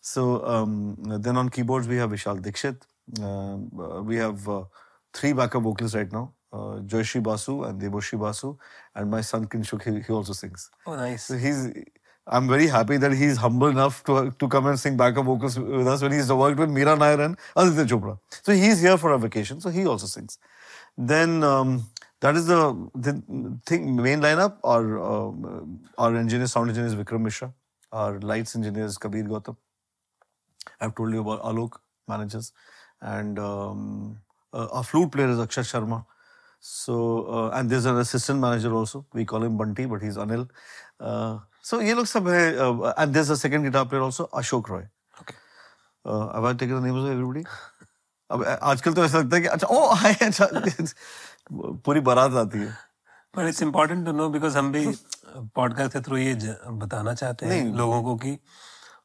So um, then on keyboards we have Vishal Dikshit. Uh, we have uh, three backup vocalists right now. Uh, Joyshri Basu and Deboshri Basu, and my son Kinshuk, he, he also sings. Oh, nice. So he's I'm very happy that he's humble enough to to come and sing backup vocals with us when he's worked with Meera Nair and Aditya Chopra. So he's here for a vacation, so he also sings. Then um, that is the, the thing main lineup. Our uh, our engineer, sound engineer is Vikram Mishra. Our lights engineer is Kabir Gautam. I've told you about Alok managers, and um, uh, our flute player is Akshay Sharma. So uh, and there's an assistant manager also. We call him Bunty, but he's Anil. So ये लोग सब है and there is a second guitar player also Ashok Roy okay अब I take the names of everybody अब आजकल तो ऐसा लगता है कि अच्छा [LAUGHS] ओ हाय अच्छा पूरी बारात आती है। पर it's important to know because हम भी पॉडकास्ट के थ्रू ये बताना चाहते हैं लोगों को कि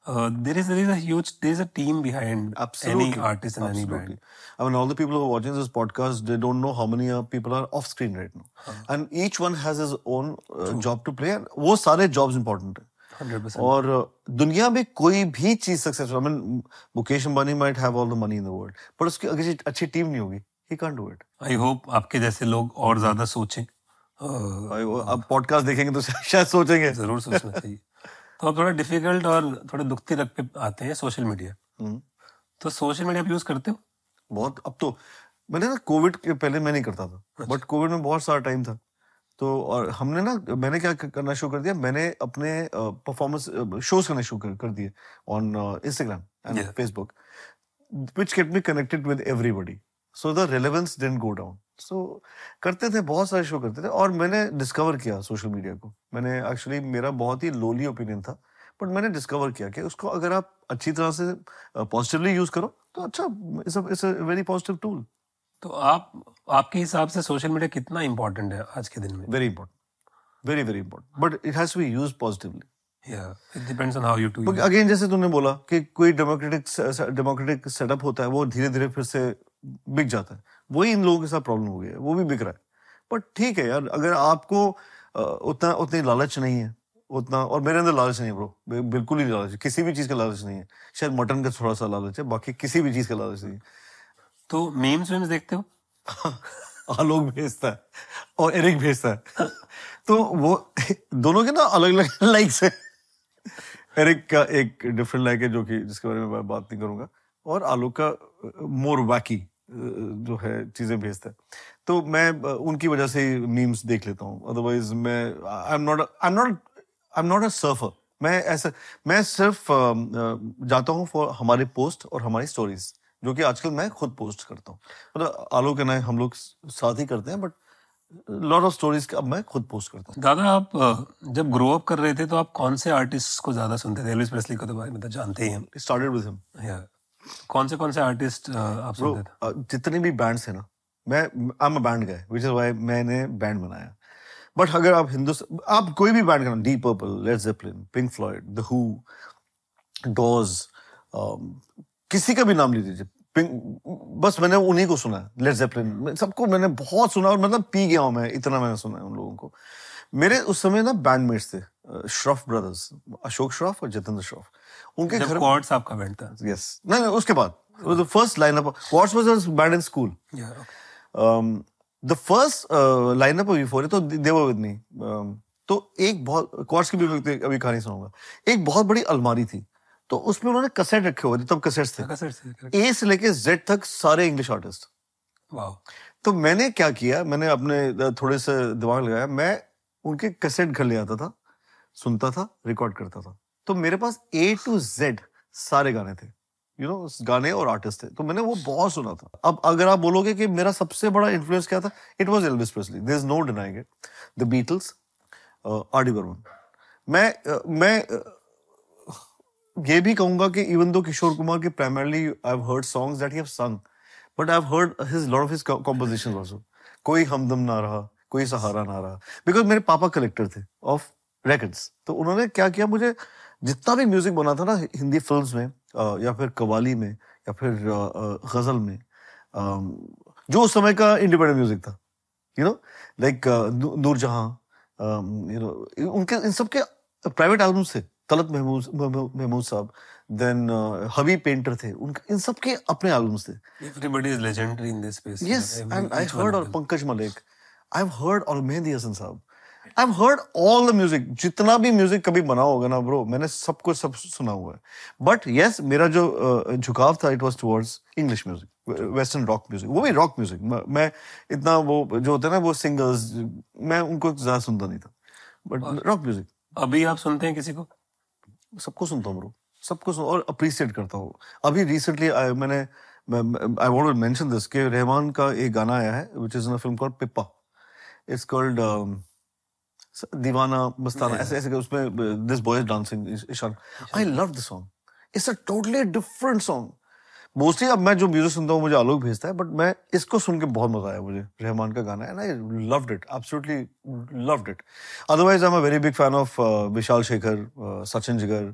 Uh, there is there is a huge there is a team behind Absolutely. any artist and Absolutely. any band. I mean, all the people who are watching this podcast, they don't know how many uh, people are off screen right now, uh-huh. and each one has his own uh, job to play. And वो सारे jobs important है. 100%. और दुनिया में कोई भी चीज़ successful I mean Mukesh Ambani might have all the money in the world पर उसकी अगर अच्छी टीम नहीं होगी he can't do it I hope आपके जैसे लोग और ज़्यादा सोचें अब पॉडकास्ट देखेंगे तो शायद सोचेंगे ज़रूर सोचना चाहिए तो अब थोड़ा डिफ़िकल्ट और थोड़े दुखती रख पे आते हैं सोशल मीडिया हम्म। तो सोशल मीडिया आप यूज़ करते हो? बहुत अब तो मैंने ना कोविड के पहले मैं नहीं करता था बट अच्छा। कोविड में बहुत सारा टाइम था। तो और हमने ना मैंने क्या करना शुरू कर दिया? मैंने अपने परफॉर्मेंस शोज़ करने शुरू कर, कर दिए on Instagram and Facebook which kept me connected with everybody so the relevance didn't go down so करते थे बहुत सारे शो करते थे और मैंने डिस्कवर किया सोशल मीडिया को। मैंने एक्चुअली मेरा बहुत ही लोली ओपिनियन था बट मैंने डिस्कवर किया कि उसको अगर आप अच्छी तरह से पॉजिटिवली यूज़ करो तो अच्छा it's a very positive tool तो आप आपके हिसाब से सोशल मीडिया कितना इंपॉर्टेंट है आज के दिन में? Very important very very important but it has to be used positively again जैसे तुमने बोला कि कोई डेमोक्रेटिक डेमोक्रेटिक सेटअप होता है वो धीरे धीरे फिर से बिक जाता है। वही इन लोगों के साथ प्रॉब्लम हो गई है वो भी बिक रहा है। बट ठीक है यार अगर आपको उतना उतनी लालच नहीं है उतना और मेरे अंदर लालच नहीं है ब्रो बिल्कुल ही लालच किसी भी चीज़ का लालच नहीं है। शायद मटन का थोड़ा सा लालच है बाकी किसी भी चीज़ का लालच नहीं है। तो मीम्स वीम्स देखते हो? [LAUGHS] आलोक भेजता है और एरिक भेजता है। तो वो दोनों के ना अलग अलग लाइक्स है। एरिक का एक डिफरेंट लाइक है जो कि जिसके बारे में मैं बात नहीं करूँगा। और आलोक का मोर वैकी जो है चीज़ें भेजता है। तो मैं उनकी वजह से मीम्स देख लेता हूँ। अदरवाइज़ मैं I am not I am not I am not a surfer मैं ऐसा मैं सिर्फ़ जाता हूँ फॉर हमारे पोस्ट और हमारी स्टोरीज जो कि आजकल मैं खुद पोस्ट करता हूँ। मतलब आलोक एंड हम लोग साथ ही करते हैं बट लॉट ऑफ़ स्टोरीज अब मैं खुद पोस्ट करता हूँ। दादा आप जब ग्रो अप कर रहे थे तो आप कौन से आर्टिस्ट को ज़्यादा सुनते थे? एल्विस प्रेस्ली को तो भाई मतलब जानते ही हम स्टार्टेड विद हिम या कौन से कौन से आर्टिस्ट आप सुनते थे? जितने भी बैंड्स हैं ना मैं आई एम बैंड गए विच इज़ व्हाई मैंने बैंड बनाया। बट अगर आप हिंदुस्तान आप कोई भी बैंड करना Deep Purple Led Zeppelin Pink Floyd the Who Doors किसी का भी नाम ले लीजिए। पिंक बस मैंने उन्हीं को सुना है लेड जेपलिन सबको मैंने बहुत सुना और मतलब पी गया हूँ मैं इतना मैंने सुना है उन लोगों को। मेरे उस समय ना बैंडमेट्स थे श्रॉफ ब्रदर्स अशोक श्रॉफ और जतेंद्र श्रॉफ उनके घर आपका बैंड था यस नहीं नहीं उसके बाद। First lineup what's was band in school the first uh, lineup of तो were with um, तो एक बहुत कॉर्ड्स की भी अभी कहानी सुनाऊँगा। एक बहुत बड़ी अलमारी थी। तो उसमें उन्होंने कसेट रखे हुए थे तब कसेट्स थे। ए से लेके जेड तक सारे इंग्लिश आर्टिस्ट तो मैंने क्या किया मैंने अपने थोड़े से दिमाग लगाया। मैं उनके कसेट घर ले आता था सुनता था रिकॉर्ड करता था। तो मेरे पास ए टू जेड सारे गाने थे यू you नो know, गाने और आर्टिस्ट थे। तो मैंने वो बहुत सुना था। अब अगर आप बोलोगे कि मेरा सबसे बड़ा इन्फ्लुएंस क्या था? It was Elvis Presley there is no denying it the Beatles R D Burman मैं अ, मैं अ, ये भी कहूँगा कि इवन दो किशोर कुमार के primarily I heard songs that he sung but I heard his lot of his compositions also कोई हमदम ना रहा कोई सहारा ना रहा। बिकॉज़ मेरे पापा कलेक्टर थे ऑफ़ रिकॉर्ड्स तो उन्होंने क्या किया? मुझे जितना भी म्यूज़िक बना था ना हिंदी फिल्म्स में या फिर कवाली में या फिर गज़ल में जो उस समय का इंडिपेंडेंट म्यूज़िक था you know like Noorjahan you know उनके इन सब के प्राइवेट एल्बम्स थे तलत महमूद महमूद साहब देन हबी पेंटर थे उनके इन सब के अपने एल्बम्स थे। Everybody is legendary in this space Yes, and I heard all Pankaj Malik. I've heard all Mehdi Hasan I've heard all the music. जितना भी म्यूज़िक कभी बना होगा ना ब्रो मैंने सब कुछ सब सुना हुआ है। बट यस मेरा जो झुकाव था it was towards English music western rock music वो भी रॉक म्यूज़िक मैं इतना वो जो होता है ना वो सिंगर्स मैं उनको ज़्यादा सुनता नहीं था। बट रॉक म्यूज़िक अभी आप सुनते हैं किसी को? सबको सुनता हूँ ब्रो सबको सुन और अप्रिशिएट करता हूँ। अभी रिसेंटली मैंने I want to mention this कि रहमान का एक गाना आया है which is in a film called Pippa it's called Deewana Mastana ऐसे ऐसे उसमें this boy is dancing Ishaan. I love the song it's a totally different song mostly अब मैं जो म्यूज़िक सुनता हूँ मुझे आलोक भेजता है बट मैं इसको सुन के बहुत मज़ा आया मुझे। रहमान का गाना and I loved it absolutely loved it otherwise I am a very big fan of Vishal Shekhar Sachin Jigar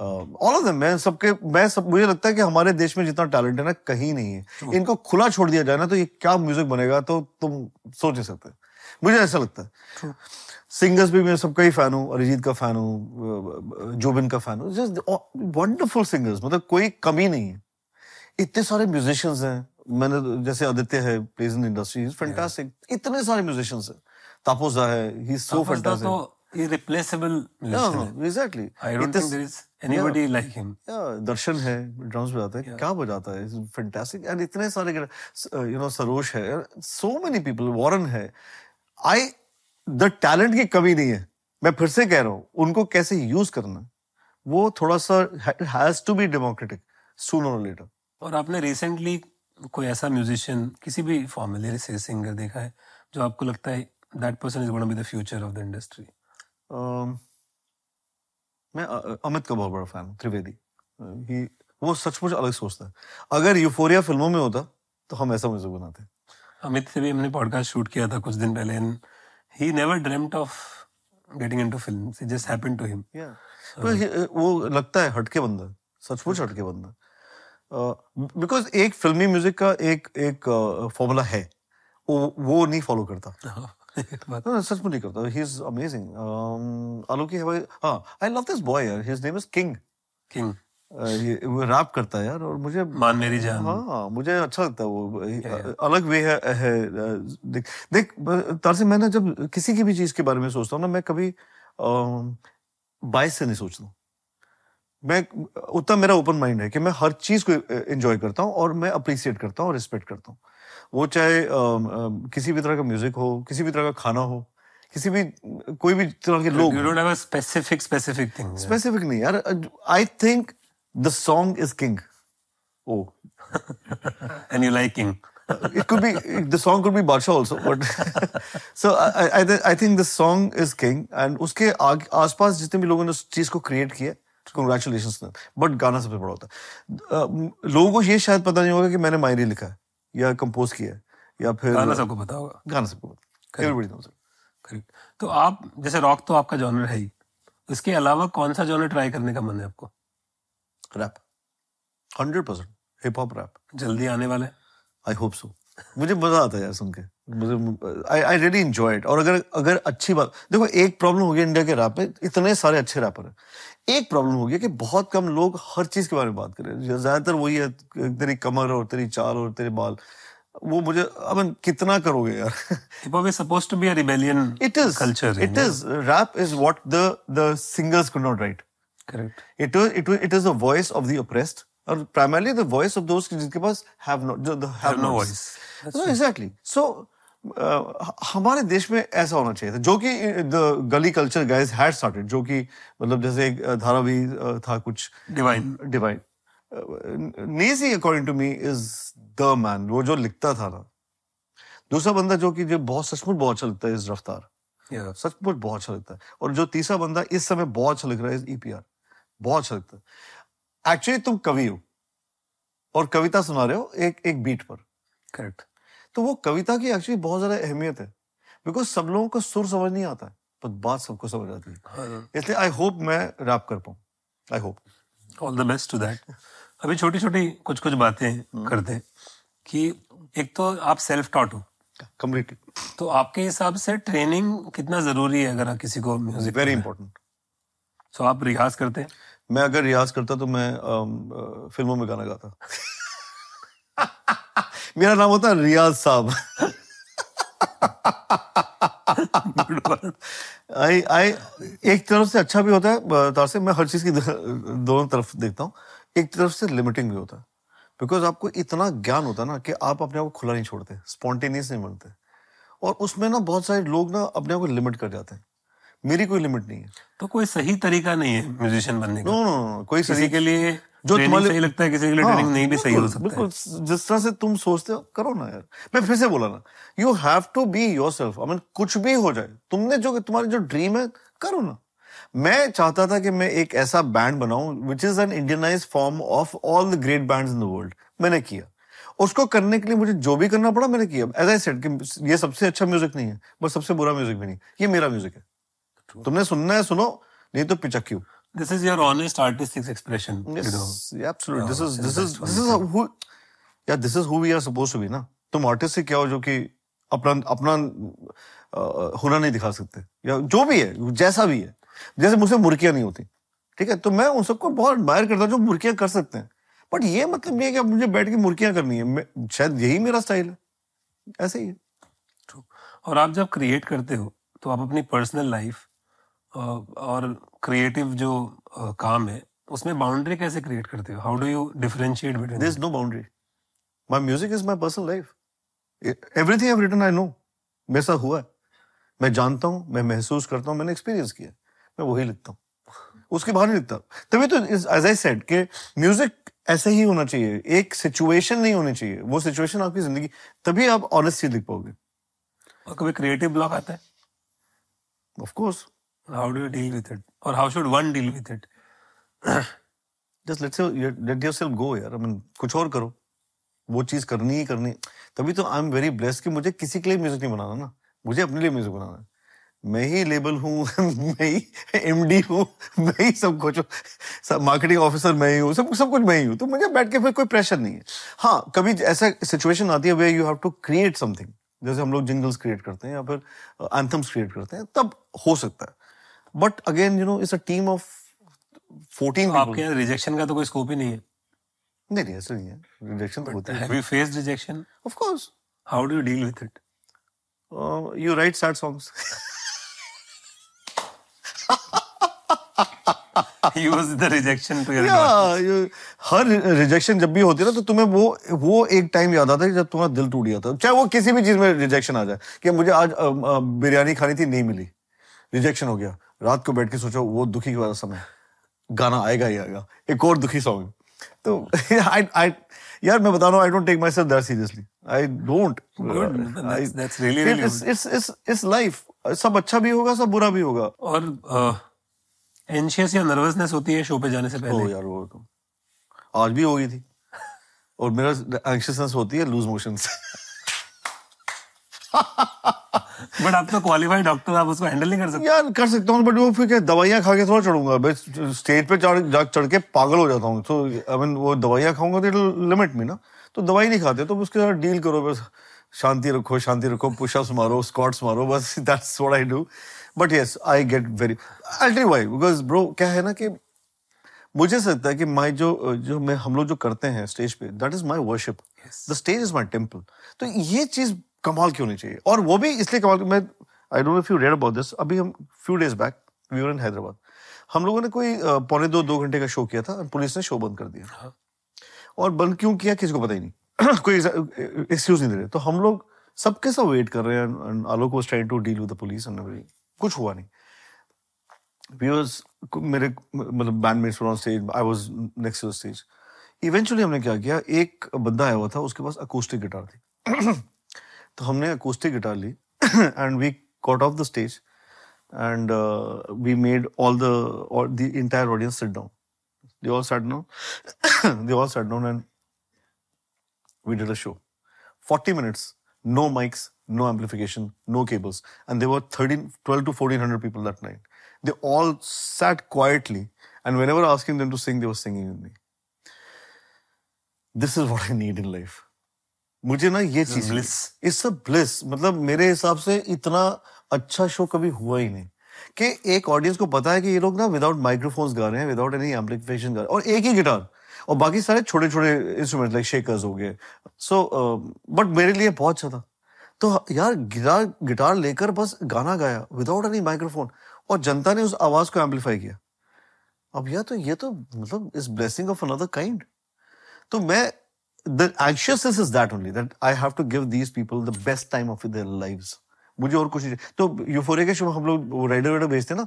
all of them मैं सबके मैं सब मुझे लगता है कि हमारे देश में जितना टैलेंट है ना कहीं नहीं है। इनको खुला छोड़ दिया जाए ना तो ये क्या म्यूज़िक बनेगा तो तुम सोच नहीं सकते। मुझे ऐसा लगता है। सिंगर्स भी मैं सबका ही फ़ैन हूँ अरिजीत का फ़ैन हूँ जोबिन का फ़ैन हूँ। जस्ट वंडरफुल सिंगर्स मतलब कोई कमी नहीं है। इतने सारे म्यूजिशियंस हैं। मैंने तो- जैसे आदित्य है plays in industry is fantastic इतने सारे म्यूजिशियंस हैं। तापोजा है ही इज़ सो फैंटास्टिक तो इरिप्लेसेबल म्यूजिशियन है। Exactly I don't think there is anybody like him Darshan है ड्रम्स बजाता है। क्या बजाता है? फैंटास्टिक एंड इतने सारे यू नो सरोज है। सो मेनी पीपल वॉरन है। आई द टैलेंट की कमी नहीं है। मैं फिर से कह रहा हूँ उनको कैसे यूज़ करना? वो थोड़ा सा has to be democratic sooner और लेटर और आपने रिसेंटली कोई ऐसा म्यूजिशियन किसी भी फॉर्म में लिरिक्स सिंगर देखा है जो आपको लगता है that person is gonna be the future of the industry मैं अमित का बहुत बड़ा फ़ैन हूँ त्रिवेदी। ही वो सचमुच अलग सोचता है। अगर यूफोरिया फ़िल्मों में होता तो हम ऐसा म्यूज़िक बनाते। अमित से भी हमने पॉडकास्ट शूट किया था कुछ दिन पहले and he never dreamed of getting into films it just happened to him. तो वो लगता है हटके बंदा है, सचमुच हटके बंदा बिकॉज़ एक फिल्मी म्यूज़िक का एक एक फॉर्मूला है। वो वो नहीं फॉलो करता। No, no, सच में नहीं करता। ही इज़ अमेजिंग आलोक ही हाँ I love this boy his name is King King वो रैप करता है यार और मुझे मान मेरी जान। हाँ मुझे अच्छा लगता है वो अलग वे है, है देख देख तारसी मैं ना जब किसी की भी चीज़ के बारे में सोचता हूँ ना मैं कभी बाइस से नहीं सोचता हूँ। मैं उतना मेरा ओपन माइंड है कि मैं हर चीज़ को एंजॉय करता हूँ और मैं अप्रिसिएट करता हूँ और रिस्पेक्ट करता हूँ। वो चाहे अम, किसी भी तरह का म्यूज़िक हो किसी भी तरह का खाना हो किसी भी कोई भी तरह के लोग specific thing yeah. स्पेसिफिक नहीं यार I think the song is King oh and you like king. It could be the song could be Badsha also, but [LAUGHS] so I I I think the song is king and उसके आग आसपास जितने भी लोगों ने उस चीज़ को create किया congratulations बट गाना सबसे बड़ा होता है अ, लोगों को ये शायद पता नहीं होगा कि मैंने मायरी लिखा है या कंपोज किया है या फिर गाना सबको पता होगा गाना सबको पता एवरीबॉडी नोस करेक्ट तो आप जैसे रॉक तो आपका जॉनर है ही। इसके अलावा कौन सा जॉनर ट्राई करने का मन है आपको? Rap hundred percent hip hop rap जल्दी आने वाला आई होप सो मुझे मज़ा आता है यार सुन के। मुझे I I really enjoy it और अगर अगर अच्छी बात देखो एक प्रॉब्लम हो गया इंडिया के रैप में इतने सारे अच्छे रैपर हैं। एक प्रॉब्लम हो गया कि बहुत कम लोग हर चीज़ के बारे में बात करें। ज़्यादातर वही है तेरी कमर और तेरी चाल और तेरे बाल। वो मुझे अब कितना करोगे यार? Hip hop is supposed to be a rebellion it is culture it is rap is what the the singers could not write correct it was it was it is the voice of the oppressed or primarily the voice of those जिनके पास have no जो the have Have no nots. voice. no exactly. So uh, हमारे देश में ऐसा होना चाहिए था जो कि द गली कल्चर गाइस हैड स्टार्टेड जो कि मतलब जैसे एक uh, धारावी uh, था कुछ। Divine Divine Naezy according to me is the man वो जो लिखता था ना। दूसरा बंदा जो कि जो बहुत सचमुच बहुत अच्छा लगता है इस रफ्तार yeah. सचमुच बहुत अच्छा लगता है। और जो तीसरा बंदा इस समय बहुत अच्छा लिख रहा है ईपीआर बहुत अच्छा लगता है। एक्चुअली तुम कवि हो और कविता सुना रहे हो एक एक बीट पर। करेक्ट तो वो कविता की एक्चुअली बहुत ज़्यादा अहमियत है। बिकॉज़ सब लोगों को सुर समझ नहीं आता है पर बात सबको समझ आती है। इसलिए आई होप मैं रैप कर पाऊँ। I hope all the best to that अभी छोटी छोटी कुछ कुछ बातें करते हैं कि एक तो आप सेल्फ टॉट हो। कम्प्लीटली तो आपके हिसाब से ट्रेनिंग कितना ज़रूरी है अगर किसी को म्यूज़िक वेरी इंपॉर्टेंट सो आप रियाज करते हैं? मैं अगर रियाज करता तो मैं फ़िल्मों में गाना गाता। मेरा नाम होता रियाज साहब। आई आई एक तरफ़ से अच्छा भी होता है तार से मैं हर चीज़ की दोनों तरफ़ देखता हूँ। एक तरफ़ से लिमिटिंग भी होता है। बिकॉज़ आपको इतना ज्ञान होता है ना कि आप अपने आप को खुला नहीं छोड़ते स्पॉन्टेनियस नहीं बनते। और उसमें ना बहुत सारे लोग ना अपने आप को लिमिट कर जाते हैं। मेरी कोई लिमिट नहीं है। तो कोई सही तरीका नहीं है म्यूजिशियन बनने का। नो नो कोई सही के लिए जो तुम्हारे- सही लगता है किसी के लिए हाँ, ट्रेनिंग नहीं भी सही हो सकता बिल्कुल जिस तरह से तुम सोचते हो करो ना यार। मैं फिर से बोला ना you have to be yourself I mean कुछ भी हो जाए तुमने जो तुम्हारी जो ड्रीम है करो ना। मैं चाहता था कि मैं एक ऐसा बैंड बनाऊँ which is an Indianise form of all the great bands in the world मैंने किया। उसको करने के लिए मुझे जो भी करना पड़ा मैंने किया। एज आई सेड कि ये सबसे अच्छा म्यूज़िक नहीं है बस सबसे बुरा म्यूज़िक भी नहीं। ये मेरा म्यूज़िक है। तुमने सुनना है सुनो नहीं तो पिचक्यू this is your honest artistic expression you know Yes, yeah, absolutely. This Yeah, is it's this is this is who, yeah, this is who we are supposed to be ना. तुम आर्टिस्ट से क्या हो जो कि अपना अपना हुनर नहीं दिखा सकते। या जो भी है जैसा भी है। जैसे मुझसे मुर्कियाँ नहीं होती। ठीक है? तो मैं उन सबको बहुत एडमायर करता हूँ जो मुर्कियाँ कर सकते हैं। बट ये मतलब नहीं है कि मुझे बैठ के मुर्कियाँ करनी है। शायद यही मेरा स्टाइल है। ऐसे ही है। और आप जब क्रिएट करते हो तो आप अपनी पर्सनल लाइफ और क्रिएटिव जो काम है उसमें बाउंड्री कैसे क्रिएट करते हो? How do you differentiate between is no boundary. My music is my personal life. Everything I've written, I know. मेरे साथ हुआ है। मैं जानता हूँ मैं महसूस करता हूँ मैंने एक्सपीरियंस किया मैं वही लिखता हूँ। उसके बाहर नहीं लिखता तभी तो एज आई सेड कि म्यूज़िक ऐसे ही होना चाहिए। एक सिचुएशन नहीं होनी चाहिए। वो सिचुएशन आपकी ज़िंदगी तभी आप ऑनेस्ट चीज़ लिख पाओगे। और कभी क्रिएटिव ब्लॉक आता है? Of course how do you deal with it और how should one deal with it just let's let yourself go यार। आई मीन कुछ और करो। वो चीज़ करनी ही करनी। तभी तो आई एम वेरी ब्लेस्ड कि मुझे किसी के लिए म्यूज़िक नहीं बनाना ना। मुझे अपने लिए म्यूज़िक बनाना है। मैं ही लेबल हूँ, [LAUGHS] मैं ही एमडी हूँ, मैं ही सब कुछ हूँ। मार्केटिंग ऑफिसर मैं ही हूँ, सब सब कुछ मैं ही हूँ। तो मुझे बैठ के फिर कोई प्रेशर नहीं है। हाँ कभी ऐसा सिचुएशन आती है way you have to create something जैसे हम लोग जिंगल्स क्रिएट करते हैं या फिर एंथम्स क्रिएट करते हैं, तब हो सकता है। But again you know it's a team of fourteen आपके यहाँ रिजेक्शन का तो कोई स्कोप ही नहीं है। नहीं नहीं ऐसा नहीं है। रिजेक्शन तो होता है। Faced rejection of course how do you deal with it you write sad songs rejection you- हर जब भी होती है ना तो तुम्हें वो वो एक टाइम याद आता है जब तुम्हारा दिल टूट गया था चाहे वो किसी भी चीज़ में रिजेक्शन आ जाए कि मुझे आज बिरयानी खानी थी नहीं मिली। रिजेक्शन हो गया। रात को बैठ के सोचो वो दुखी वाला समय गाना आएगा ही आएगा। एक और दुखी सॉन्ग तो [LAUGHS] आई आई यार मैं बता रहा हूँ I don't take myself that seriously I don't it's it's it's it's life सब अच्छा भी होगा सब बुरा भी होगा। और एंशियस या नर्वसनेस होती है शो पे जाने से पहले? यार वो तो। आज भी हो गई थी। और मेरा एंशियसनेस होती है लूज मोशन से बट आप तो क्वालिफाइड डॉक्टर आप उसको हैंडल नहीं कर सकते। यार कर सकता हूँ बट वो फिर क्या दवाइयाँ खा के थोड़ा चढ़ूँगा। स्टेज पे चढ़ चढ़ के पागल हो जाता हूँ। तो आई मीन वो दवाइयाँ खाऊँगा तो लिमिट में ना। तो दवाई नहीं खाते तो उसके साथ डील करो बस शांति रखो शांति रखो पुशअप्स मारो स्क्वाट्स मारो बस that's what I do but yes I get very I tell why because bro क्या है ना कि मुझे लगता है कि माई जो जो मैं हम लोग जो करते हैं स्टेज पे that is my worship the stage is my temple तो ये चीज़ कमाल क्यों नहीं चाहिए? और वो भी इसलिए कमाल मैं I don't know if you read about this अभी हम few days back we were in Hyderabad हम लोगों ने कोई पौने दो दो घंटे का शो किया था पुलिस ने शो बंद कर दिया। और बंद क्यों किया किसी को पता ही नहीं। [CLEARS THROAT] कोई एक्सक्यूज नहीं दे रहे। तो हम लोग सबके सब वेट कर रहे हैं Alok was trying to deal with the police and कुछ हुआ नहीं। व्यूअर्स मेरे मतलब bandmates on stage I was next to the stage eventually हमने क्या किया एक बंदा आया हुआ था उसके पास अकोस्टिक गिटार थी। [CLEARS THROAT] तो हमने acoustic guitar Lee and we got off the stage and we made all the the entire audience sit down they all sat down [COUGHS] they all sat down and we did a show 40 minutes no mics no amplification no cables and there were 13 12 to 1400 people that night they all sat quietly and whenever asking them to sing they were singing with me this is what i need in life मुझे ना ये चीज़ bliss. It's a bliss मतलब मेरे हिसाब से इतना अच्छा शो कभी हुआ ही नहीं कि एक ऑडियंस को पता है कि ये लोग ना विदाउट माइक्रोफोन्स गा रहे हैं विदाउट एनी एम्पलीफिकेशन गा रहे हैं और एक ही गिटार और बाकी सारे छोटे छोटे इंस्ट्रूमेंट लाइक शेकर्स हो गए। सो बट मेरे लिए बहुत अच्छा था। तो यार गिटार गिटार लेकर बस गाना गाया विदाउट एनी माइक्रोफोन और जनता ने उस आवाज़ को एम्पलीफाई किया। अब यार तो ये तो मतलब इस ब्लेसिंग ऑफ़ अनदर काइंड तो मैं the anxiousness is that only that I have to give these people the best time of their lives. मुझे और कुछ नहीं तो यूफोरिया के शो हम लोग राइडर वाइडर भेजते ना।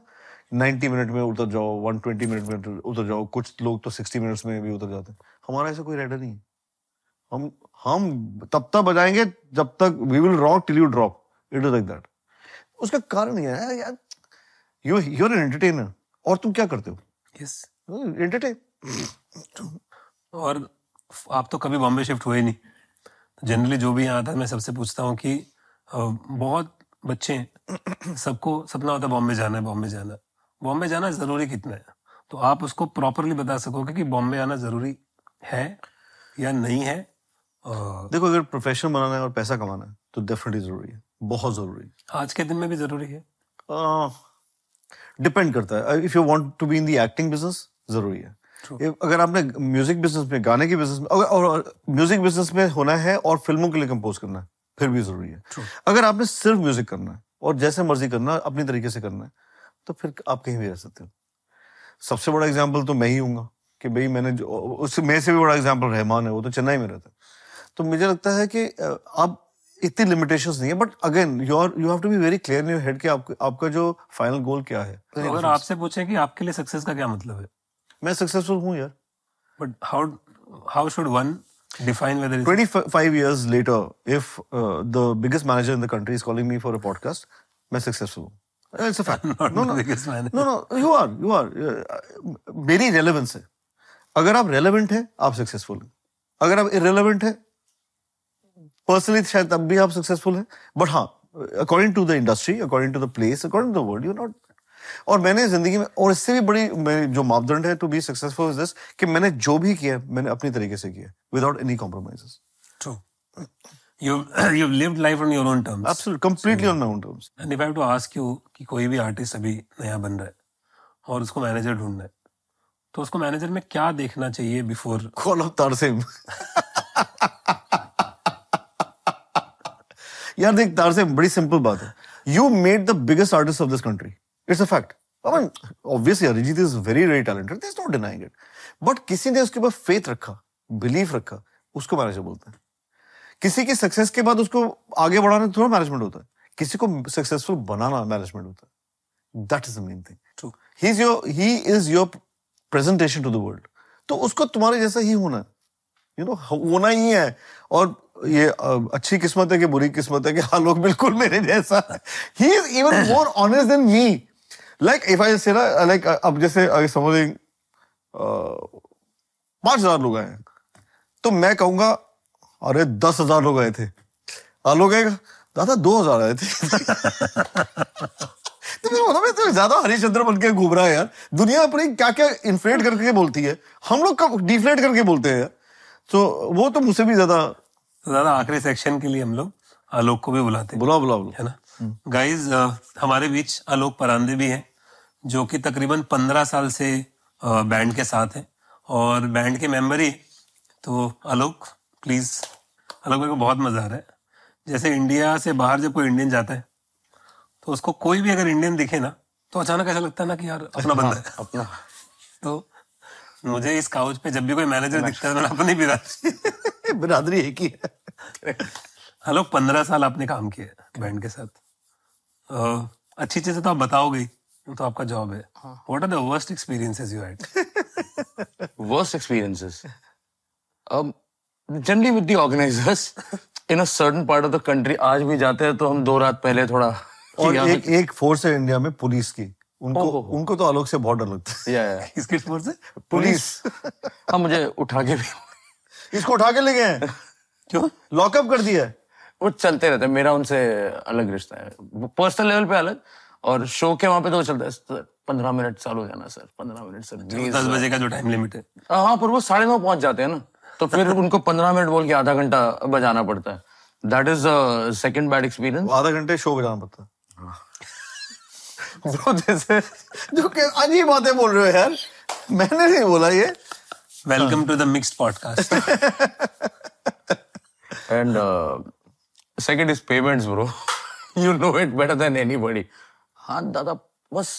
90 मिनट में उतर जाओ 120 मिनट में उतर जाओ। कुछ लोग तो 60 मिनट्स में भी उतर जाते हैं। हमारा ऐसा कोई राइडर नहीं है। हम हम तब तक बजाएँगे जब तक we will rock till you drop it is like that उसका कारण ये है यार you you are an entertainer और तुम क्या करते हो? यस एंटरटेन और आप तो कभी बॉम्बे शिफ्ट हुए नहीं। जनरली जो भी यहाँ आता है मैं सबसे पूछता हूँ कि बहुत बच्चे सबको सपना होता है बॉम्बे जाना है बॉम्बे जाना बॉम्बे जाना ज़रूरी कितना है? तो आप उसको प्रॉपरली बता सकोगे कि बॉम्बे आना ज़रूरी है या नहीं है? देखो अगर प्रोफेशनल बनाना है और पैसा कमाना है तो डेफिनेटली ज़रूरी है। बहुत ज़रूरी है। आज के दिन में भी ज़रूरी है? डिपेंड करता है। If you want to be in the acting business ज़रूरी है। अगर आपने म्यूज़िक बिज़नेस में गाने के बिज़नेस में अगर- और म्यूज़िक बिज़नेस में होना है और फ़िल्मों के लिए कंपोज करना है फिर भी ज़रूरी है। True. अगर आपने सिर्फ़ म्यूज़िक करना है और जैसे मर्ज़ी करना है अपनी तरीके से करना है तो फिर आप कहीं भी रह सकते हो। सबसे बड़ा एग्ज़ाम्पल तो मैं ही हूँ कि भाई मैंने जो उससे मेरे से भी बड़ा एग्ज़ाम्पल रहमान है वो तो चेन्नई में रहता है। तो मुझे लगता है कि आप इतनी लिमिटेशंस नहीं है but again you are you have to be very clear in your head कि आप, आपका जो फाइनल गोल क्या है। तो अगर आपसे पूछे कि आपके लिए सक्सेस का क्या मतलब है? मैं सक्सेसफुल हूँ यार। But how how should one define whether 25 years later if uh, the biggest manager in the country is calling me for a podcast मैं सक्सेसफुल हूँ। It's a fact no no. No no you are you are मेरी relevance है। अगर आप relevant है आप successful हैं। अगर आप इरेलेवेंट है पर्सनली शायद तब भी आप सक्सेसफुल हैं। बट हाँ according to the industry according to the place according to the world you not और मैंने ज़िंदगी में और इससे भी बड़ी जो मापदंड है to be successful is this कि मैंने जो भी किया मैंने अपनी तरीके से किया without any compromises True. you've [CLEARS THROAT] you've lived life on your own terms. Absolutely, completely on my own terms. And if I have to ask you कि कोई भी आर्टिस्ट अभी नया बन रहा है और उसको मैनेजर ढूंढना है तो उसको मैनेजर में क्या देखना चाहिए बिफोर Call up Tarsim. [LAUGHS] यार देख तारसेम बड़ी सिंपल बात है you made the biggest artist of this country it's a fact obviously Arijit is very very talented. There's no denying it. But किसी ने उसके ऊपर फेथ रखा, बिलीफ रखा, उसको मैनेजर बोलते हैं. किसी की सक्सेस के बाद उसको आगे बढ़ाना थोड़ा मैनेजमेंट होता है. किसी को सक्सेसफुल बनाना मैनेजमेंट होता है. That is the main thing. True. He's your he is your presentation to the world. तो उसको तुम्हारे जैसा ही होना है. यू नो होना ही है और ये अच्छी किस्मत है कि बुरी किस्मत है कि हाँ लोग बिल्कुल मेरे जैसा ही is even more honest than me like if I say ना लाइक अब जैसे अगर समझ पाँच हज़ार लोग आए तो मैं कहूँगा अरे दस हज़ार लोग आए थे। आलोक आएगा दादा दो हज़ार आए थे। [LAUGHS] तो मैं बोला मैं तो ज़्यादा हरिश्चंद्र बन के घूम रहा है यार। दुनिया अपनी क्या क्या इन्फ्लेट करके बोलती है। हम लोग कब डिफ्लेट करके बोलते हैं यार? तो वो तो मुझसे भी ज़्यादा तो दादा आखिरी सेक्शन के लिए हम लोग आलोक को भी बुलाते हैं। बुला बुला बुला है ना? गाइस हमारे बीच आलोक परांदे भी हैं। जो कि तकरीबन पंद्रह साल से बैंड के साथ हैं। और बैंड के मेंबर ही तो आलोक प्लीज़ आलोक मेरे को बहुत मज़ा आ रहा है। जैसे इंडिया से बाहर जब कोई इंडियन जाता है तो उसको कोई भी अगर इंडियन दिखे ना तो अचानक ऐसा लगता है ना कि यार [LAUGHS] अपना बंदा है। अपना। [LAUGHS] तो मुझे इस काउच पे जब भी कोई मैनेजर दिखता है मैंने अपनी बिरादरी [LAUGHS] बिरादरी एक ही है। आलोक पंद्रह साल आपने काम किया बैंड के साथ। अच्छी चीज़ें तो आप बताओगे ही, तो आपका जॉब है। What are the worst experiences you had worst experiences? Um generally with the organizers in a certain part of the country आज भी जाते हैं तो हम दो रात पहले थोड़ा और एक एक फोर्स है इंडिया में पुलिस की। उनको ओहो। उनको तो आलोक से बहुत डर लगता है। या या किसके फोर्स से पुलिस हाँ मुझे उठा के भी इसको उठा के ले गए हैं। क्यों? लॉकअप कर दिया वो चलते रहते हैं। मेरा उनसे अलग रिश्ता है। पर्सनल लेवल पे अलग। और शो के वहाँ पे तो चलता है पंद्रह मिनट चालू हो जाना सर पंद्रह मिनट सर। प्लीज़ दस बजे का जो टाइम लिमिट है। हाँ पर वो साढ़े नौ पहुँच जाते हैं ना तो फिर उनको पंद्रह मिनट बोल के आधा घंटा बजाना पड़ता है। That is second bad experience आधा घंटे शो बजाना पड़ता है। जैसे जो कि अजीब बातें बोल रहे हो यार। मैंने नहीं बोला ये। Welcome to the mixed podcast And uh, second is payments, bro. [LAUGHS] you know it better than हाँ दादा बस